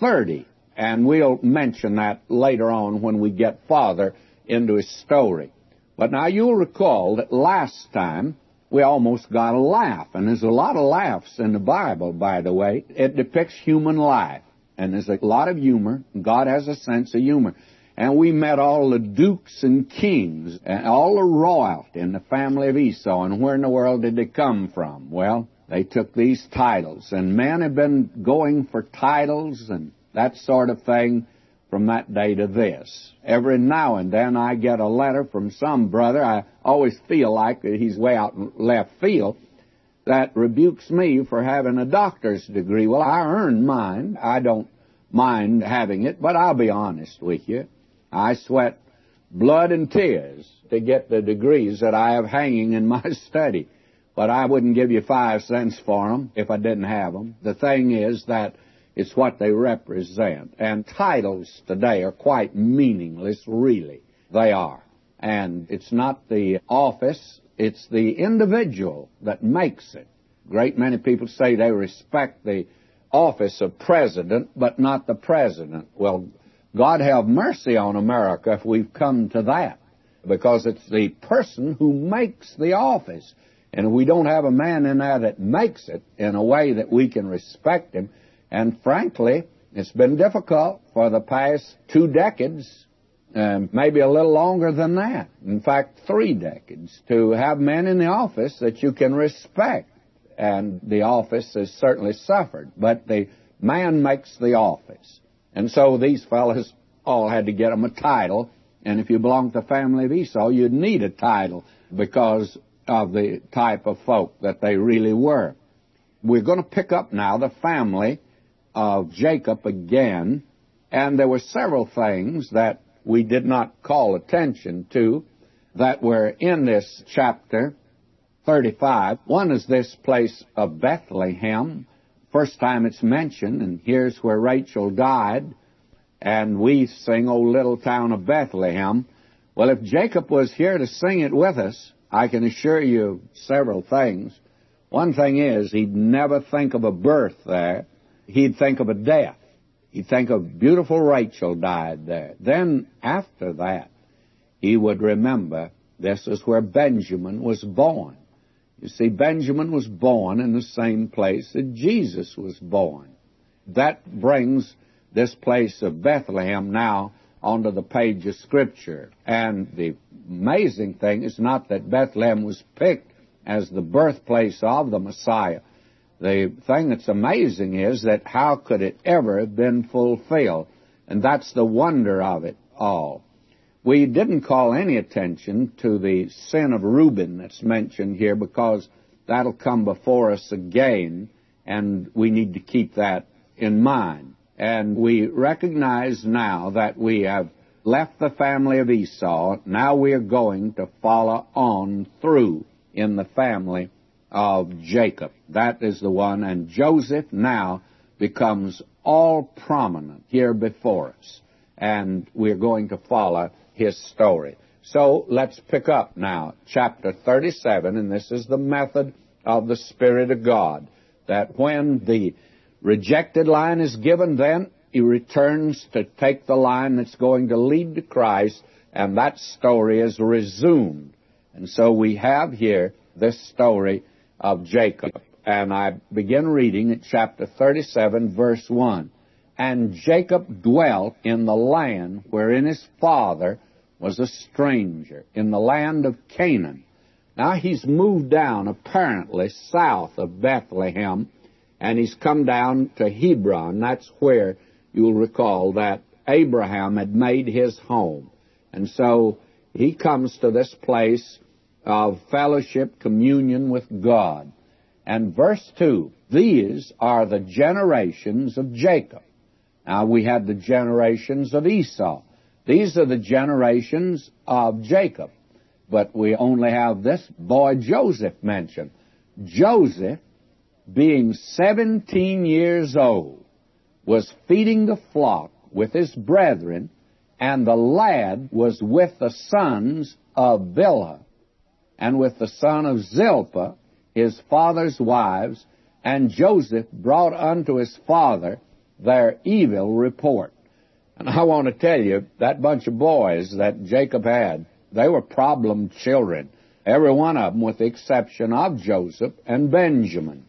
30. And we'll mention that later on when we get farther into his story. But now you'll recall that last time we almost got a laugh. And there's a lot of laughs in the Bible, by the way. It depicts human life. And there's a lot of humor. God has a sense of humor. And we met all the dukes and kings, and all the royalty in the family of Esau. And where in the world did they come from? Well, they took these titles. And men have been going for titles and that sort of thing from that day to this. Every now and then I get a letter from some brother, I always feel like he's way out in left field, that rebukes me for having a doctor's degree. Well, I earned mine. I don't mind having it, but I'll be honest with you. I sweat blood and tears to get the degrees that I have hanging in my study. But I wouldn't give you five cents for them if I didn't have them. The thing is that it's what they represent. And titles today are quite meaningless, really. They are. And it's not the office, it's the individual that makes it. Great many people say they respect the office of president, but not the president. Well, God have mercy on America if we've come to that, because it's the person who makes the office. And if we don't have a man in there that makes it in a way that we can respect him, and frankly, it's been difficult for the past two decades, uh, maybe a little longer than that. In fact, three decades, to have men in the office that you can respect. And the office has certainly suffered, but the man makes the office. And so these fellows all had to get them a title, and if you belonged to the family of Esau, you'd need a title because of the type of folk that they really were. We're going to pick up now the family of Jacob again, and there were several things that we did not call attention to that were in this chapter 35. One is this place of Bethlehem. First time it's mentioned, and here's where Rachel died, and we sing, O Little Town of Bethlehem. Well, if Jacob was here to sing it with us, I can assure you several things. One thing is, he'd never think of a birth there he'd think of a death. He'd think of beautiful Rachel died there. Then, after that, he would remember this is where Benjamin was born. You see, Benjamin was born in the same place that Jesus was born. That brings this place of Bethlehem now onto the page of Scripture. And the amazing thing is not that Bethlehem was picked as the birthplace of the Messiah, the thing that's amazing is that how could it ever have been fulfilled? And that's the wonder of it all. We didn't call any attention to the sin of Reuben that's mentioned here because that'll come before us again, and we need to keep that in mind. And we recognize now that we have left the family of Esau. Now we are going to follow on through in the family of Jacob. That is the one. And Joseph now becomes all prominent here before us. And we're going to follow his story. So let's pick up now chapter 37, and this is the method of the Spirit of God. That when the rejected line is given, then he returns to take the line that's going to lead to Christ, and that story is resumed. And so we have here this story of Jacob. And I begin reading at chapter 37, verse 1. And Jacob dwelt in the land wherein his father was a stranger in the land of Canaan. Now he's moved down, apparently, south of Bethlehem, and he's come down to Hebron. That's where you'll recall that Abraham had made his home. And so he comes to this place of fellowship, communion with God. And verse 2, these are the generations of Jacob. Now we had the generations of Esau. These are the generations of Jacob. But we only have this boy Joseph mentioned. Joseph, being 17 years old, was feeding the flock with his brethren, and the lad was with the sons of Bilhah, and with the son of Zilpah, his father's wives, and Joseph brought unto his father their evil report. And I want to tell you, that bunch of boys that Jacob had, they were problem children. Every one of them, with the exception of Joseph and Benjamin.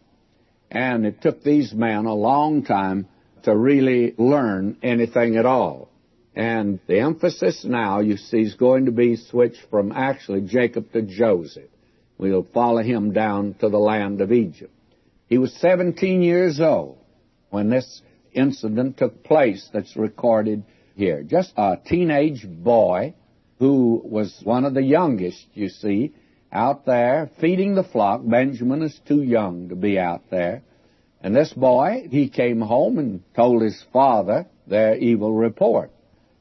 And it took these men a long time to really learn anything at all. And the emphasis now, you see, is going to be switched from actually Jacob to Joseph. We'll follow him down to the land of Egypt. He was 17 years old when this incident took place that's recorded here. Just a teenage boy who was one of the youngest, you see, out there feeding the flock. Benjamin is too young to be out there. And this boy, he came home and told his father their evil report.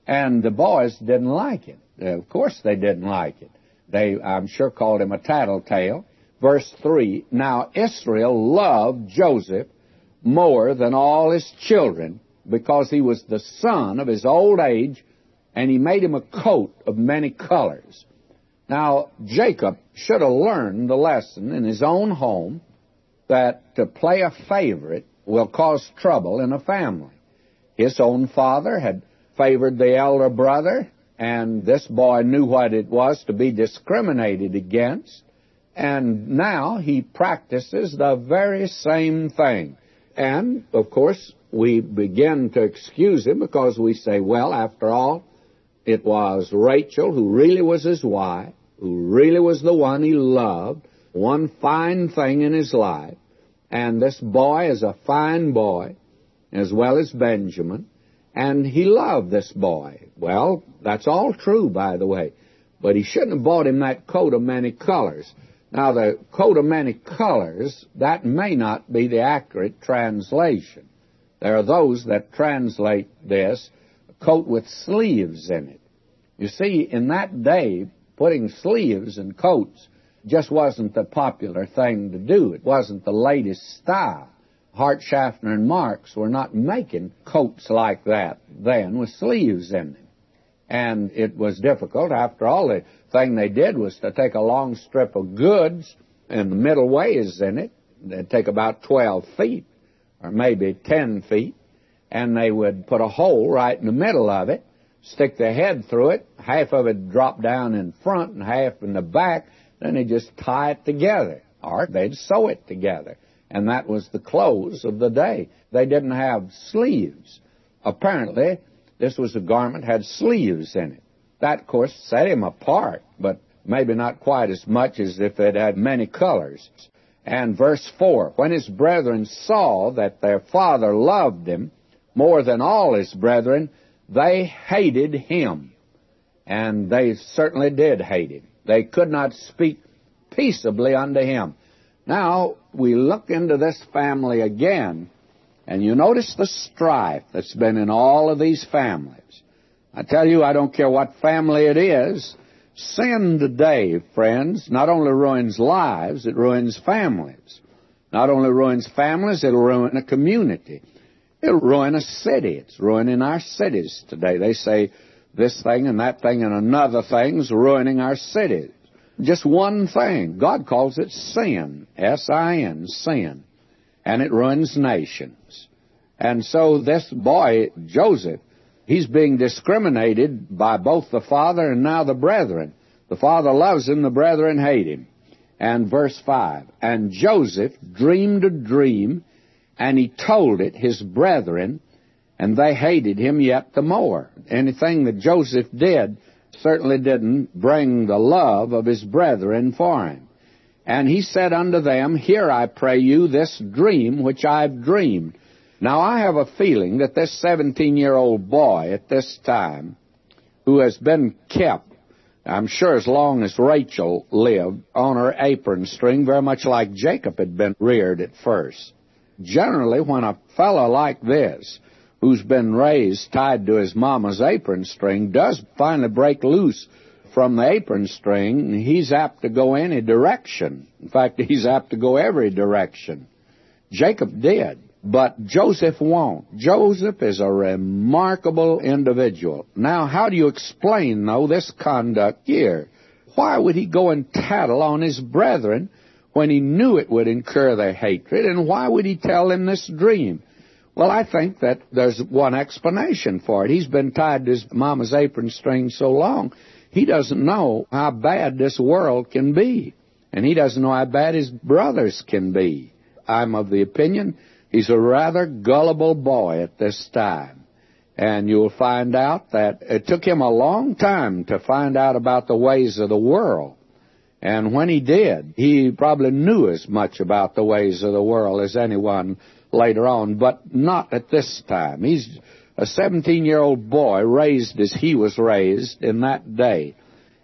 And the boys didn't like it. Of course they didn't like it. They, I'm sure, called him a tattletale. Verse 3, Now Israel loved Joseph more than all his children because he was the son of his old age, and he made him a coat of many colors. Now, Jacob should have learned the lesson in his own home that to play a favorite will cause trouble in a family. His own father had favored the elder brother, and this boy knew what it was to be discriminated against, and now he practices the very same thing. And, of course, we begin to excuse him because we say, well, after all, it was Rachel who really was his wife, who really was the one he loved, one fine thing in his life, and this boy is a fine boy, as well as Benjamin, and he loved this boy. Well, that's all true, by the way. But he shouldn't have bought him that coat of many colors. Now, the coat of many colors, that may not be the accurate translation. There are those that translate this coat with sleeves in it. You see, in that day, putting sleeves in coats just wasn't the popular thing to do. It wasn't the latest style. Hart, Schaffner, and Marx were not making coats like that then with sleeves in them. And it was difficult. After all, the thing they did was to take a long strip of goods, and the middle ways in it. They'd take about 12 feet, or maybe 10 feet, and they would put a hole right in the middle of it, stick their head through it, half of it drop down in front and half in the back, then they just tie it together, or they'd sew it together. And that was the clothes of the day. They didn't have sleeves. Apparently, this was a garment had sleeves in it. That, of course, set him apart, but maybe not quite as much as if it had many colors. And verse 4 When his brethren saw that their father loved him more than all his brethren, they hated him. And they certainly did hate him. They could not speak peaceably unto him. Now, we look into this family again, and you notice the strife that's been in all of these families. I tell you, I don't care what family it is. Sin today, friends, not only ruins lives, it ruins families. Not only ruins families, it'll ruin a community. It'll ruin a city. It's ruining our cities today. They say this thing and that thing and another thing's ruining our cities. Just one thing. God calls it sin. S-I-N, sin. And it ruins nations. And so this boy, Joseph, he's being discriminated by both the father and now the brethren. The father loves him, the brethren hate him. And verse 5, And Joseph dreamed a dream, and he told it his brethren, and they hated him yet the more. Anything that Joseph did, certainly didn't bring the love of his brethren for him. And he said unto them, Hear, I pray you, this dream which I've dreamed. Now I have a feeling that this 17 year old boy at this time, who has been kept, I'm sure as long as Rachel lived, on her apron string, very much like Jacob had been reared at first. Generally, when a fellow like this, who's been raised tied to his mama's apron string, does finally break loose from the apron string, he's apt to go any direction. In fact, he's apt to go every direction. Jacob did, but Joseph won't. Joseph is a remarkable individual. Now, how do you explain, though, this conduct here? Why would he go and tattle on his brethren when he knew it would incur their hatred, and why would he tell them this dream? Well, I think that there's one explanation for it. He's been tied to his mama's apron string so long, he doesn't know how bad this world can be. And he doesn't know how bad his brothers can be. I'm of the opinion he's a rather gullible boy at this time. And you'll find out that it took him a long time to find out about the ways of the world. And when he did, he probably knew as much about the ways of the world as anyone later on, but not at this time. He's a 17 year old boy raised as he was raised in that day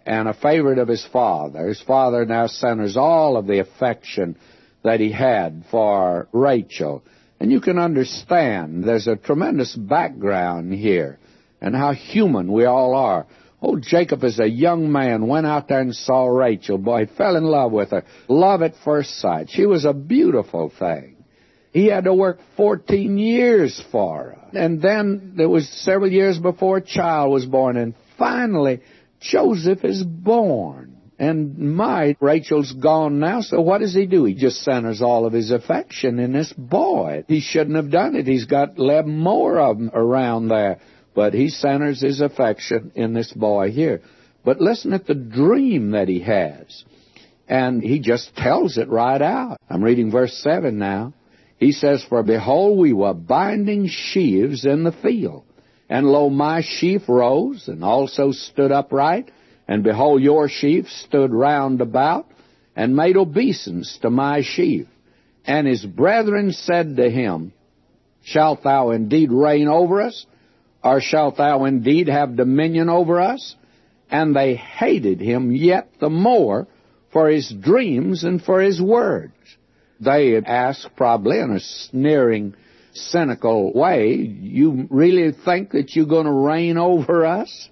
and a favorite of his father. His father now centers all of the affection that he had for Rachel. And you can understand there's a tremendous background here and how human we all are. Oh, Jacob as a young man went out there and saw Rachel. Boy, he fell in love with her. Love at first sight. She was a beautiful thing. He had to work 14 years for her. And then there was several years before a child was born. And finally, Joseph is born. And my, Rachel's gone now, so what does he do? He just centers all of his affection in this boy. He shouldn't have done it. He's got 11 more of them around there. But he centers his affection in this boy here. But listen at the dream that he has. And he just tells it right out. I'm reading verse 7 now. He says, For behold, we were binding sheaves in the field. And lo, my sheaf rose, and also stood upright, and behold, your sheaf stood round about, and made obeisance to my sheaf. And his brethren said to him, Shalt thou indeed reign over us? Or shalt thou indeed have dominion over us? And they hated him yet the more for his dreams and for his words. They asked, probably in a sneering, cynical way, You really think that you're going to reign over us?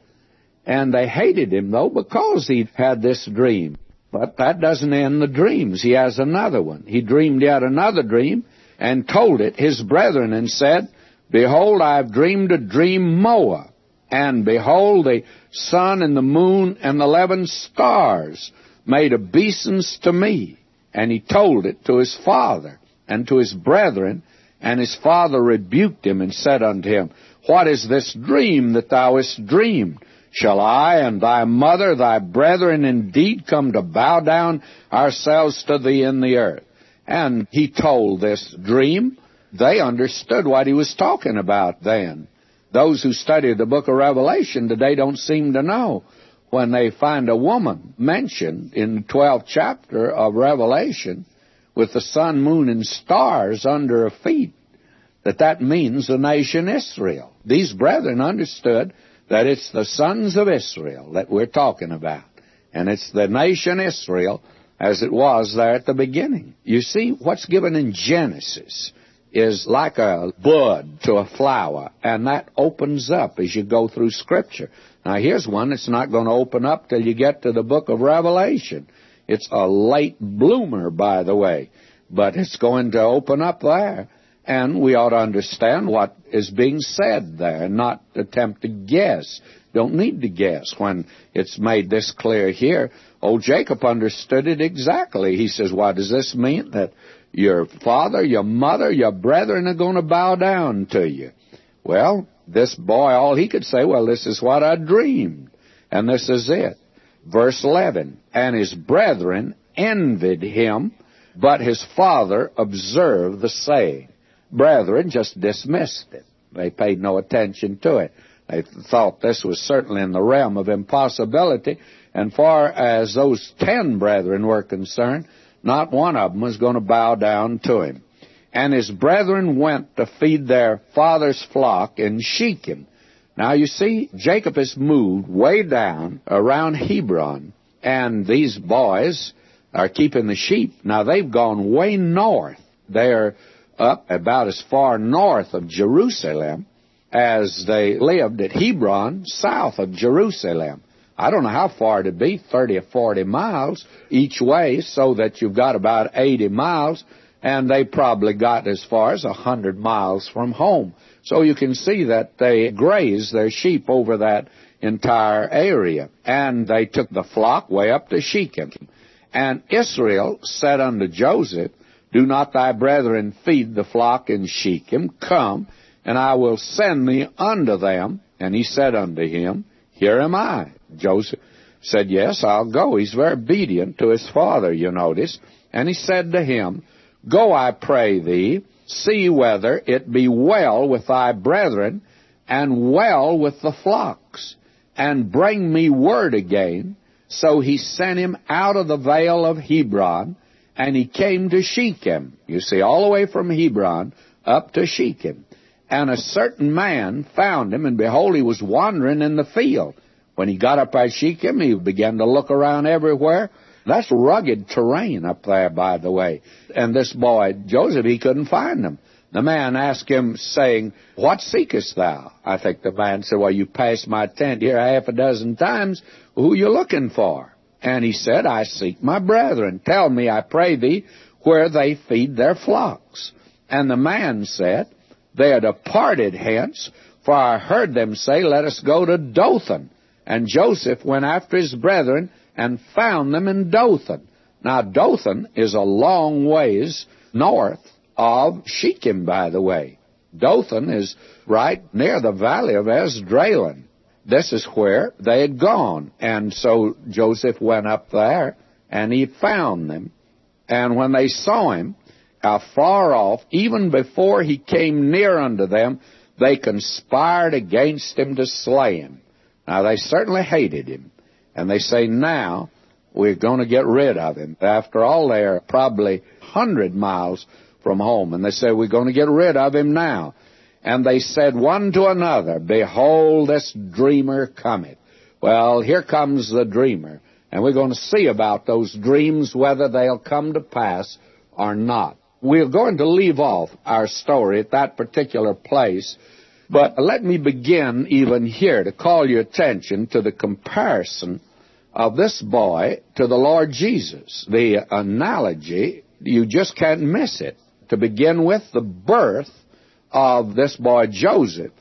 And they hated him, though, because he had this dream. But that doesn't end the dreams. He has another one. He dreamed yet another dream and told it his brethren and said, Behold, I have dreamed a dream more. And behold, the sun and the moon and the eleven stars made obeisance to me. And he told it to his father and to his brethren, and his father rebuked him and said unto him, What is this dream that thou hast dreamed? Shall I and thy mother, thy brethren indeed come to bow down ourselves to thee in the earth? And he told this dream. They understood what he was talking about then. Those who study the book of Revelation today don't seem to know when they find a woman mentioned in the 12th chapter of Revelation with the sun, moon, and stars under her feet, that that means the nation Israel. These brethren understood that it's the sons of Israel that we're talking about. And it's the nation Israel as it was there at the beginning. You see, what's given in Genesis is like a bud to a flower, and that opens up as you go through Scripture. Now here's one that's not going to open up till you get to the book of Revelation. It's a late bloomer, by the way, but it's going to open up there. And we ought to understand what is being said there, and not attempt to guess. Don't need to guess when it's made this clear here. Old Jacob understood it exactly. He says, what does this mean? That your father, your mother, your brethren are going to bow down to you. Well, this boy, all he could say, well, this is what I dreamed. And this is it. Verse 11. And his brethren envied him, but his father observed the saying. Brethren just dismissed it. They paid no attention to it. They thought this was certainly in the realm of impossibility. And far as those ten brethren were concerned, not one of them was going to bow down to him. And his brethren went to feed their father's flock in Shechem. Now you see, Jacob has moved way down around Hebron, and these boys are keeping the sheep. Now they've gone way north. They're up about as far north of Jerusalem as they lived at Hebron, south of Jerusalem. I don't know how far it'd be, 30 or 40 miles each way, so that you've got about 80 miles, and they probably got as far as a 100 miles from home. So you can see that they graze their sheep over that entire area. And they took the flock way up to Shechem. And Israel said unto Joseph, Do not thy brethren feed the flock in Shechem? Come, and I will send thee unto them. And he said unto him, Here am I. Joseph said, Yes, I'll go. He's very obedient to his father, you notice. And he said to him, Go, I pray thee, see whether it be well with thy brethren, and well with the flocks, and bring me word again. So he sent him out of the vale of Hebron, and he came to Shechem. You see, all the way from Hebron up to Shechem. And a certain man found him, and behold, he was wandering in the field. When he got up by Shechem, he began to look around everywhere, that's rugged terrain up there, by the way. And this boy, Joseph, he couldn't find them. The man asked him, saying, What seekest thou? I think the man said, Well, you passed my tent here half a dozen times. Who you looking for? And he said, I seek my brethren. Tell me, I pray thee, where they feed their flocks. And the man said, They are departed hence, for I heard them say, Let us go to Dothan. And Joseph went after his brethren and found them in Dothan. Now, Dothan is a long ways north of Shechem, by the way. Dothan is right near the valley of Esdraelon. This is where they had gone. And so Joseph went up there and he found them. And when they saw him afar off, even before he came near unto them, they conspired against him to slay him. Now they certainly hated him. And they say, now we're going to get rid of him. After all, they're probably 100 miles from home. And they say, we're going to get rid of him now. And they said one to another, Behold, this dreamer cometh. Well, here comes the dreamer. And we're going to see about those dreams whether they'll come to pass or not. We're going to leave off our story at that particular place but let me begin even here to call your attention to the comparison of this boy to the Lord Jesus. The analogy, you just can't miss it. To begin with, the birth of this boy Joseph,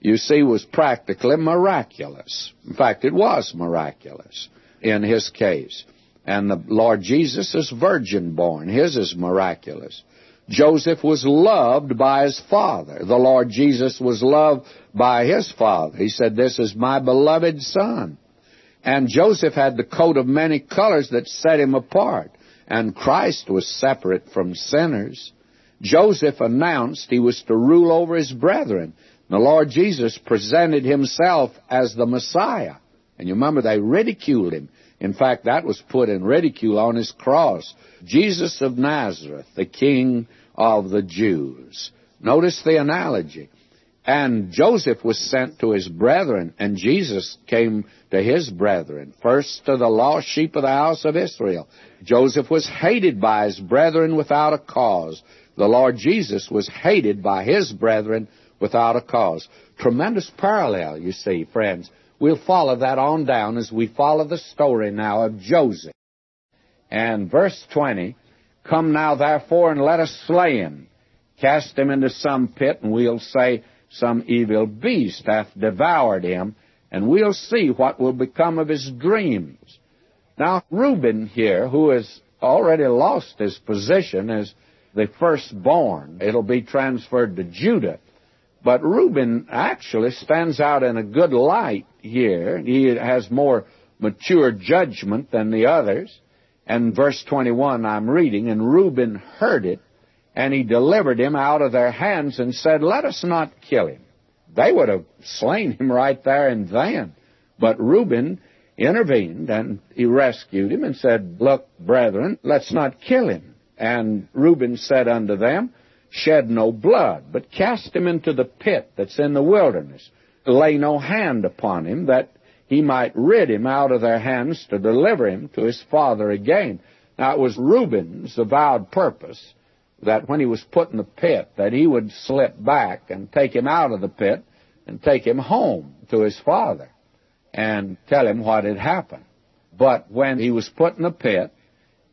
you see, was practically miraculous. In fact, it was miraculous in his case. And the Lord Jesus is virgin born. His is miraculous. Joseph was loved by his father. The Lord Jesus was loved by his father. He said, This is my beloved son. And Joseph had the coat of many colors that set him apart. And Christ was separate from sinners. Joseph announced he was to rule over his brethren. The Lord Jesus presented himself as the Messiah. And you remember they ridiculed him. In fact, that was put in ridicule on his cross. Jesus of Nazareth, the King of the Jews. Notice the analogy. And Joseph was sent to his brethren, and Jesus came to his brethren, first to the lost sheep of the house of Israel. Joseph was hated by his brethren without a cause. The Lord Jesus was hated by his brethren without a cause. Tremendous parallel, you see, friends. We'll follow that on down as we follow the story now of Joseph. And verse 20, Come now therefore and let us slay him, cast him into some pit, and we'll say some evil beast hath devoured him, and we'll see what will become of his dreams. Now, Reuben here, who has already lost his position as the firstborn, it'll be transferred to Judah. But Reuben actually stands out in a good light here. He has more mature judgment than the others. And verse 21 I'm reading, and Reuben heard it, and he delivered him out of their hands and said, Let us not kill him. they would have slain him right there and then. But Reuben intervened and he rescued him and said, Look, brethren, let's not kill him. And Reuben said unto them, Shed no blood, but cast him into the pit that's in the wilderness. Lay no hand upon him, that he might rid him out of their hands to deliver him to his father again. Now it was Reuben's avowed purpose that when he was put in the pit, that he would slip back and take him out of the pit and take him home to his father and tell him what had happened. But when he was put in the pit,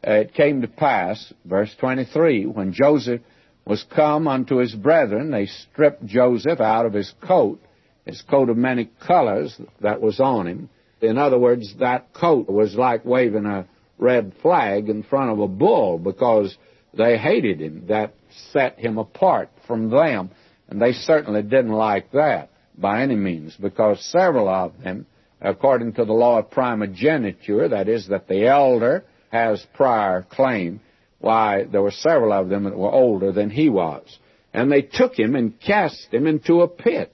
it came to pass, verse 23, when Joseph was come unto his brethren, they stripped Joseph out of his coat, his coat of many colors that was on him. In other words, that coat was like waving a red flag in front of a bull because they hated him. That set him apart from them. And they certainly didn't like that by any means because several of them, according to the law of primogeniture, that is, that the elder has prior claim, why, there were several of them that were older than he was. And they took him and cast him into a pit.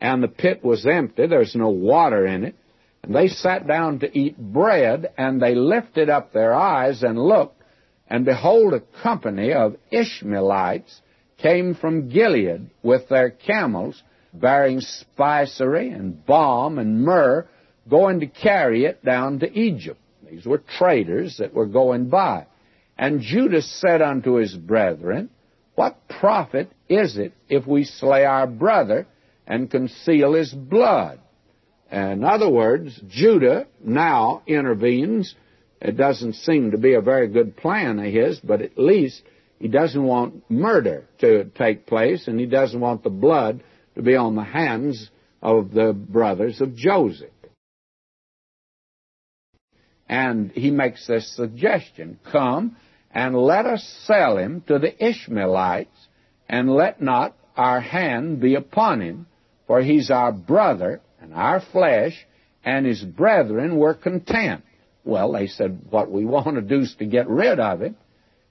And the pit was empty, there's no water in it. And they sat down to eat bread, and they lifted up their eyes and looked, and behold, a company of Ishmaelites came from Gilead with their camels, bearing spicery and balm and myrrh, going to carry it down to Egypt. These were traders that were going by. And Judah said unto his brethren, What profit is it if we slay our brother and conceal his blood? In other words, Judah now intervenes. It doesn't seem to be a very good plan of his, but at least he doesn't want murder to take place, and he doesn't want the blood to be on the hands of the brothers of Joseph. And he makes this suggestion Come and let us sell him to the Ishmaelites, and let not our hand be upon him, for he's our brother and our flesh, and his brethren were content. Well, they said, what we want to do is to get rid of him,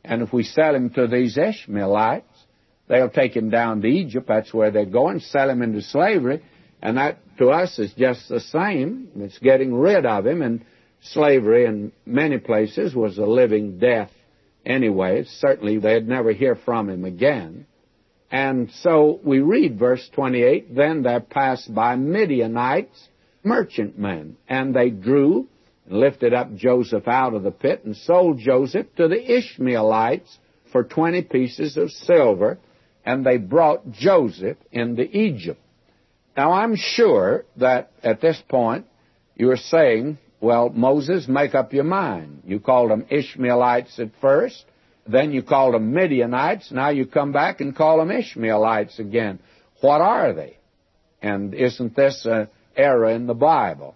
and if we sell him to these Ishmaelites, they'll take him down to Egypt, that's where they're going, sell him into slavery, and that to us is just the same. It's getting rid of him, and slavery in many places was a living death anyway. Certainly they'd never hear from him again. And so we read verse 28, Then there passed by Midianites, merchantmen, and they drew lifted up Joseph out of the pit and sold Joseph to the Ishmaelites for twenty pieces of silver, and they brought Joseph into Egypt. Now I'm sure that at this point you are saying, well, Moses, make up your mind. You called them Ishmaelites at first, then you called them Midianites, now you come back and call them Ishmaelites again. What are they? And isn't this an error in the Bible?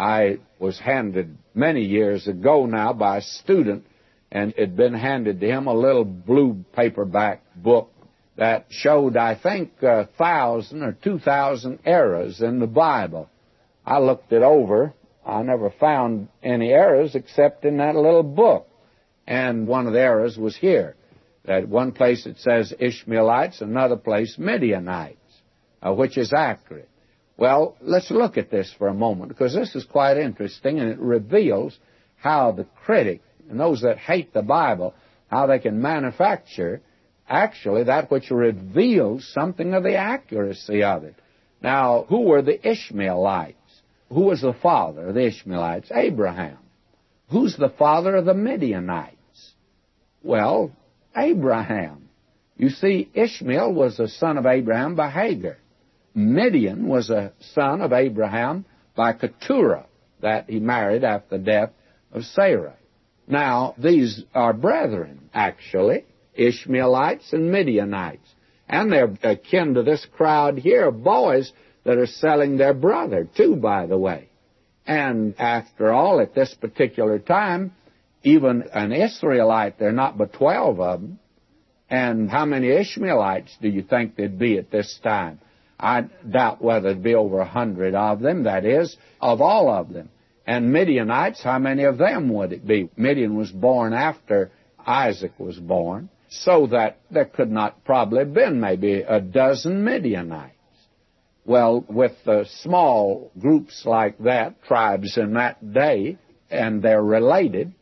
I was handed many years ago now by a student, and it had been handed to him a little blue paperback book that showed, I think, a thousand or two thousand errors in the Bible. I looked it over, I never found any errors except in that little book. And one of the errors was here. That one place it says Ishmaelites, another place Midianites, uh, which is accurate. Well, let's look at this for a moment because this is quite interesting and it reveals how the critic and those that hate the Bible, how they can manufacture actually that which reveals something of the accuracy of it. Now, who were the Ishmaelites? Who was the father of the Ishmaelites? Abraham. Who's the father of the Midianites? Well, Abraham. You see, Ishmael was the son of Abraham by Hagar. Midian was a son of Abraham by Keturah that he married after the death of Sarah. Now, these are brethren, actually, Ishmaelites and Midianites. And they're akin to this crowd here, boys that are selling their brother, too, by the way. And after all, at this particular time, even an Israelite, there are not but 12 of them. And how many Ishmaelites do you think there'd be at this time? I doubt whether it'd be over a hundred of them, that is, of all of them. And Midianites, how many of them would it be? Midian was born after Isaac was born, so that there could not probably have been maybe a dozen Midianites. Well, with uh, small groups like that, tribes in that day, and they're related,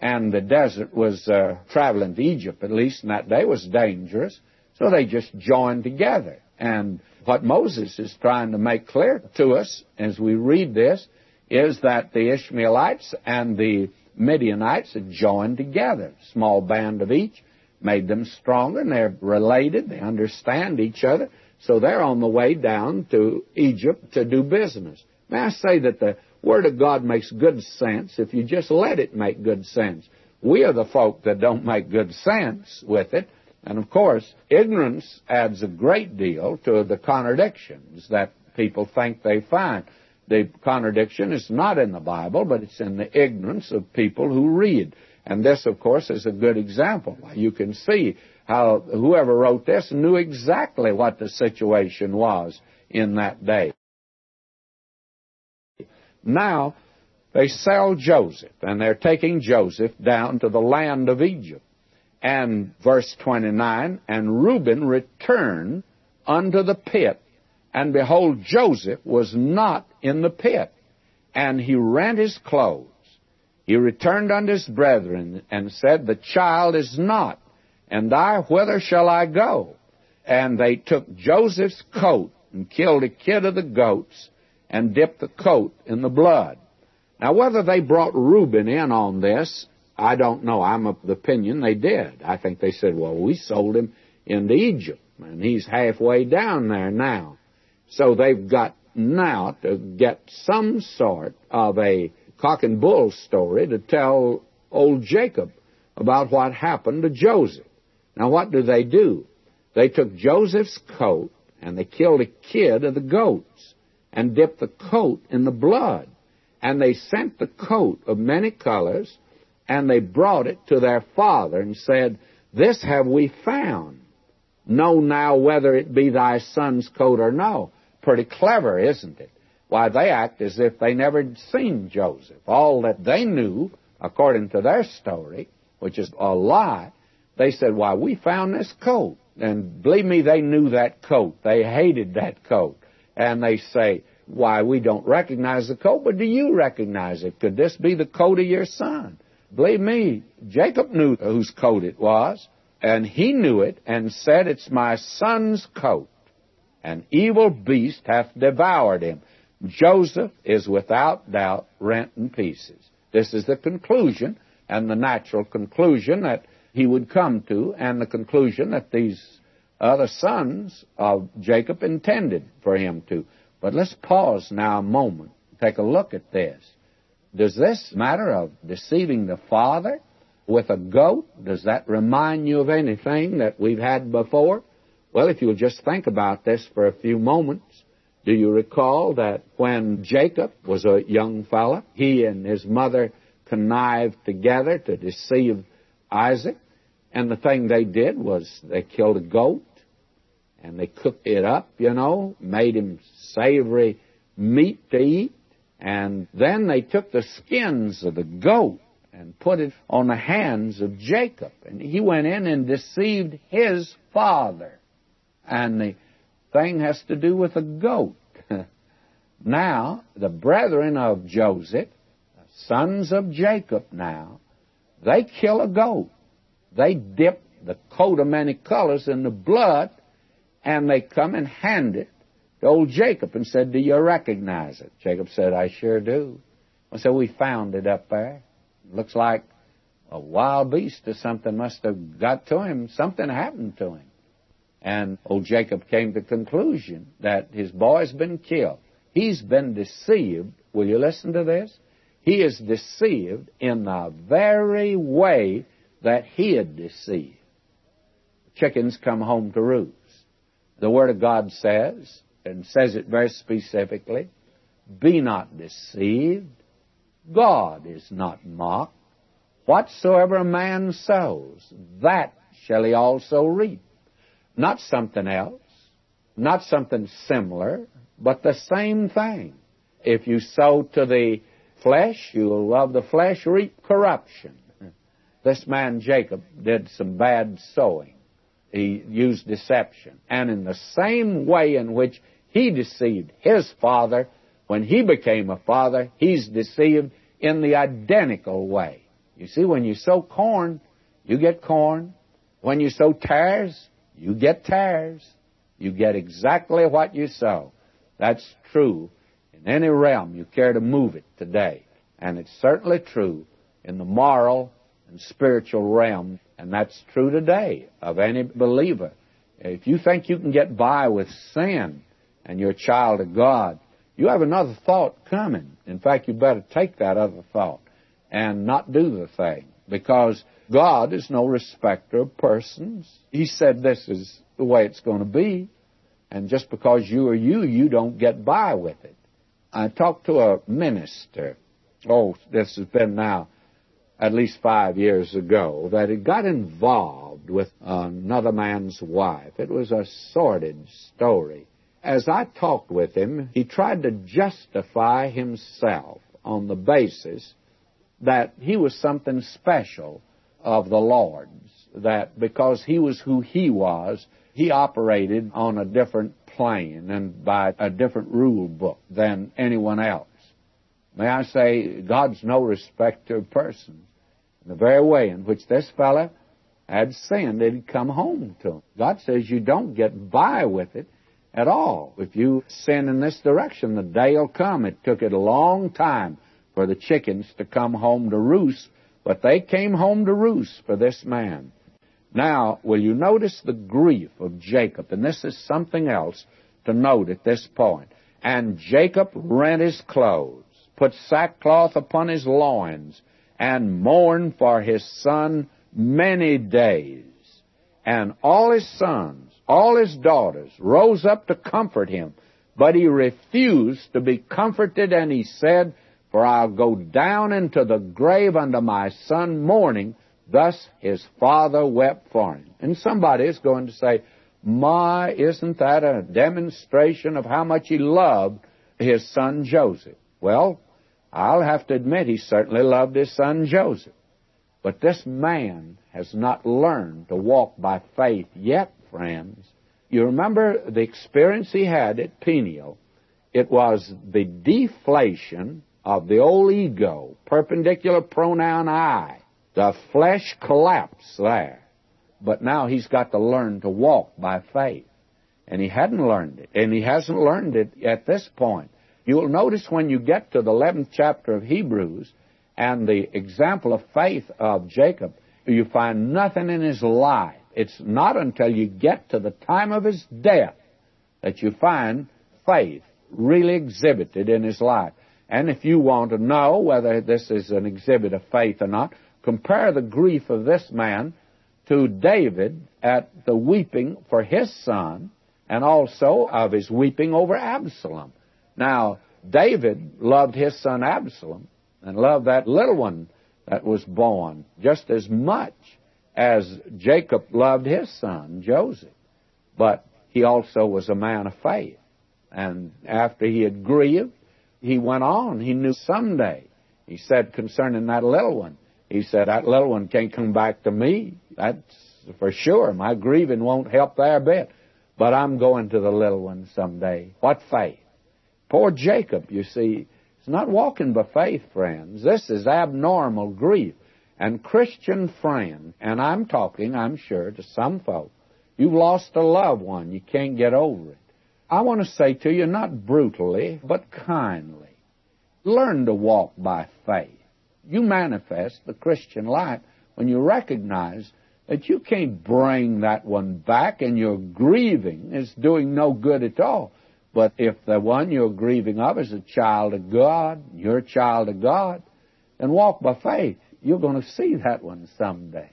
and the desert was uh, traveling to Egypt, at least in that day, was dangerous, so they just joined together. And what Moses is trying to make clear to us as we read this is that the Ishmaelites and the Midianites had joined together, small band of each, made them stronger, and they're related, they understand each other, so they're on the way down to Egypt to do business. May I say that the Word of God makes good sense if you just let it make good sense. We are the folk that don't make good sense with it. And of course, ignorance adds a great deal to the contradictions that people think they find. The contradiction is not in the Bible, but it's in the ignorance of people who read. And this, of course, is a good example. You can see how whoever wrote this knew exactly what the situation was in that day. Now, they sell Joseph, and they're taking Joseph down to the land of Egypt. And verse 29, and Reuben returned unto the pit, and behold, Joseph was not in the pit, and he rent his clothes. He returned unto his brethren, and said, The child is not and I, whither shall I go? And they took Joseph's coat and killed a kid of the goats and dipped the coat in the blood. Now, whether they brought Reuben in on this, I don't know. I'm of the opinion they did. I think they said, well, we sold him into Egypt, and he's halfway down there now. So they've got now to get some sort of a cock and bull story to tell old Jacob about what happened to Joseph. Now, what do they do? They took Joseph's coat and they killed a kid of the goats and dipped the coat in the blood. And they sent the coat of many colors and they brought it to their father and said, This have we found. Know now whether it be thy son's coat or no. Pretty clever, isn't it? Why, they act as if they never had seen Joseph. All that they knew, according to their story, which is a lie, they said, Why, we found this coat. And believe me, they knew that coat. They hated that coat. And they say, Why, we don't recognize the coat, but do you recognize it? Could this be the coat of your son? Believe me, Jacob knew whose coat it was, and he knew it and said, It's my son's coat. An evil beast hath devoured him. Joseph is without doubt rent in pieces. This is the conclusion and the natural conclusion that he would come to, and the conclusion that these other sons of Jacob intended for him to. But let's pause now a moment, take a look at this. Does this matter of deceiving the father with a goat, does that remind you of anything that we've had before? Well, if you'll just think about this for a few moments, do you recall that when Jacob was a young fellow, he and his mother connived together to deceive Isaac. And the thing they did was they killed a goat and they cooked it up, you know, made him savory meat to eat. And then they took the skins of the goat and put it on the hands of Jacob. And he went in and deceived his father. And the thing has to do with a goat. now, the brethren of Joseph, sons of Jacob now, they kill a goat. They dip the coat of many colors in the blood, and they come and hand it old Jacob and said, Do you recognize it? Jacob said, I sure do. I said, We found it up there. Looks like a wild beast or something must have got to him. Something happened to him. And old Jacob came to the conclusion that his boy's been killed. He's been deceived. Will you listen to this? He is deceived in the very way that he had deceived. Chickens come home to roost. The Word of God says, and says it very specifically, be not deceived. God is not mocked. Whatsoever a man sows, that shall he also reap. Not something else, not something similar, but the same thing. If you sow to the flesh, you will of the flesh reap corruption. This man Jacob did some bad sowing. He used deception. And in the same way in which he deceived his father. When he became a father, he's deceived in the identical way. You see, when you sow corn, you get corn. When you sow tares, you get tares. You get exactly what you sow. That's true in any realm you care to move it today. And it's certainly true in the moral and spiritual realm, and that's true today of any believer. If you think you can get by with sin and you're a child of God, you have another thought coming. In fact, you better take that other thought and not do the thing because God is no respecter of persons. He said this is the way it's going to be. And just because you are you, you don't get by with it. I talked to a minister, oh, this has been now at least five years ago, that had got involved with another man's wife. It was a sordid story. As I talked with him, he tried to justify himself on the basis that he was something special of the Lord's, that because he was who he was, he operated on a different plane and by a different rule book than anyone else. May I say, God's no respecter of persons. The very way in which this fellow had sinned, it had come home to him. God says you don't get by with it at all. If you sin in this direction, the day will come. It took it a long time for the chickens to come home to roost, but they came home to roost for this man. Now, will you notice the grief of Jacob? And this is something else to note at this point. And Jacob rent his clothes, put sackcloth upon his loins, and mourned for his son many days. And all his sons, all his daughters rose up to comfort him, but he refused to be comforted, and he said, For I'll go down into the grave unto my son mourning, Thus his father wept for him. And somebody is going to say, My, isn't that a demonstration of how much he loved his son Joseph? Well, I'll have to admit he certainly loved his son Joseph. But this man has not learned to walk by faith yet, friends. You remember the experience he had at Peniel. It was the deflation of the old ego, perpendicular pronoun I. The flesh collapsed there. But now he's got to learn to walk by faith. And he hadn't learned it. And he hasn't learned it at this point. You'll notice when you get to the 11th chapter of Hebrews and the example of faith of Jacob, you find nothing in his life. It's not until you get to the time of his death that you find faith really exhibited in his life. And if you want to know whether this is an exhibit of faith or not, compare the grief of this man to David at the weeping for his son and also of his weeping over Absalom. Now, David loved his son Absalom and loved that little one that was born just as much as Jacob loved his son Joseph. But he also was a man of faith. And after he had grieved, he went on. He knew someday, he said concerning that little one, he said, That little one can't come back to me. That's for sure. My grieving won't help there a bit. But I'm going to the little one someday. What faith? Poor Jacob, you see, is not walking by faith, friends. This is abnormal grief. And Christian friend, and I'm talking, I'm sure, to some folk, you've lost a loved one. You can't get over it. I want to say to you, not brutally, but kindly, learn to walk by faith you manifest the Christian life when you recognize that you can't bring that one back and your grieving is doing no good at all. But if the one you're grieving of is a child of God, you're a child of God, then walk by faith. You're going to see that one someday.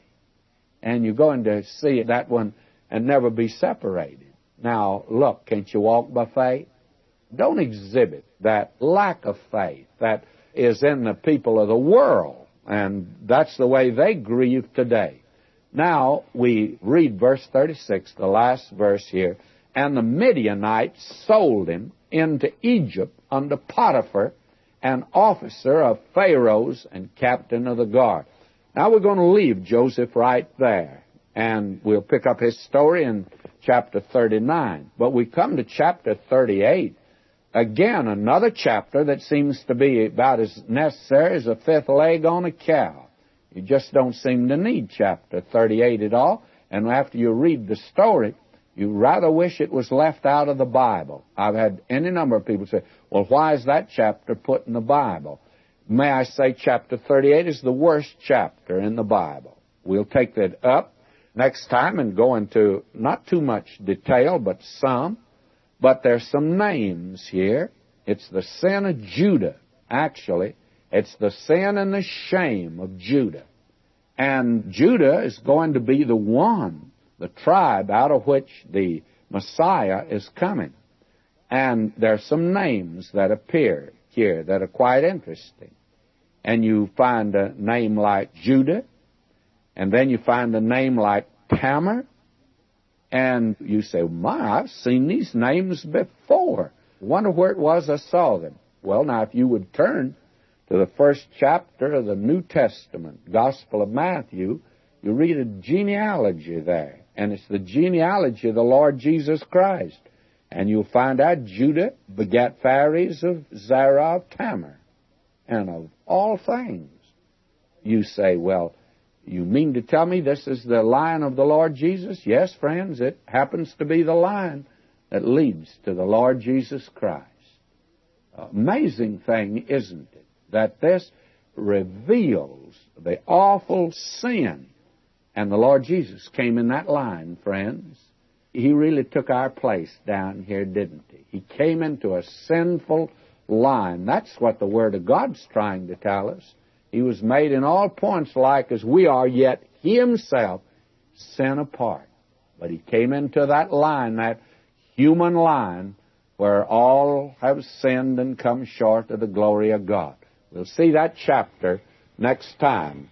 And you're going to see that one and never be separated. Now, look, can't you walk by faith? Don't exhibit that lack of faith, that is in the people of the world. And that's the way they grieve today. Now we read verse 36, the last verse here. And the Midianites sold him into Egypt under Potiphar, an officer of Pharaoh's and captain of the guard. Now we're going to leave Joseph right there. And we'll pick up his story in chapter 39. But we come to chapter 38. Again, another chapter that seems to be about as necessary as a fifth leg on a cow. You just don't seem to need chapter 38 at all. And after you read the story, you rather wish it was left out of the Bible. I've had any number of people say, well, why is that chapter put in the Bible? May I say chapter 38 is the worst chapter in the Bible. We'll take that up next time and go into not too much detail, but some. But there's some names here. It's the sin of Judah, actually. It's the sin and the shame of Judah. And Judah is going to be the one, the tribe out of which the Messiah is coming. And there's some names that appear here that are quite interesting. And you find a name like Judah, and then you find a name like Tamar, and you say, My, I've seen these names before. Wonder where it was I saw them. Well, now, if you would turn to the first chapter of the New Testament, Gospel of Matthew, you read a genealogy there. And it's the genealogy of the Lord Jesus Christ. And you'll find out Judah begat Phares of Zerah of Tamar. And of all things, you say, well, you mean to tell me this is the line of the Lord Jesus? Yes, friends, it happens to be the line that leads to the Lord Jesus Christ. Amazing thing, isn't it? That this reveals the awful sin. And the Lord Jesus came in that line, friends. He really took our place down here, didn't he? He came into a sinful line. That's what the Word of God's trying to tell us. He was made in all points like as we are, yet he himself sin apart. But he came into that line, that human line, where all have sinned and come short of the glory of God. We'll see that chapter next time.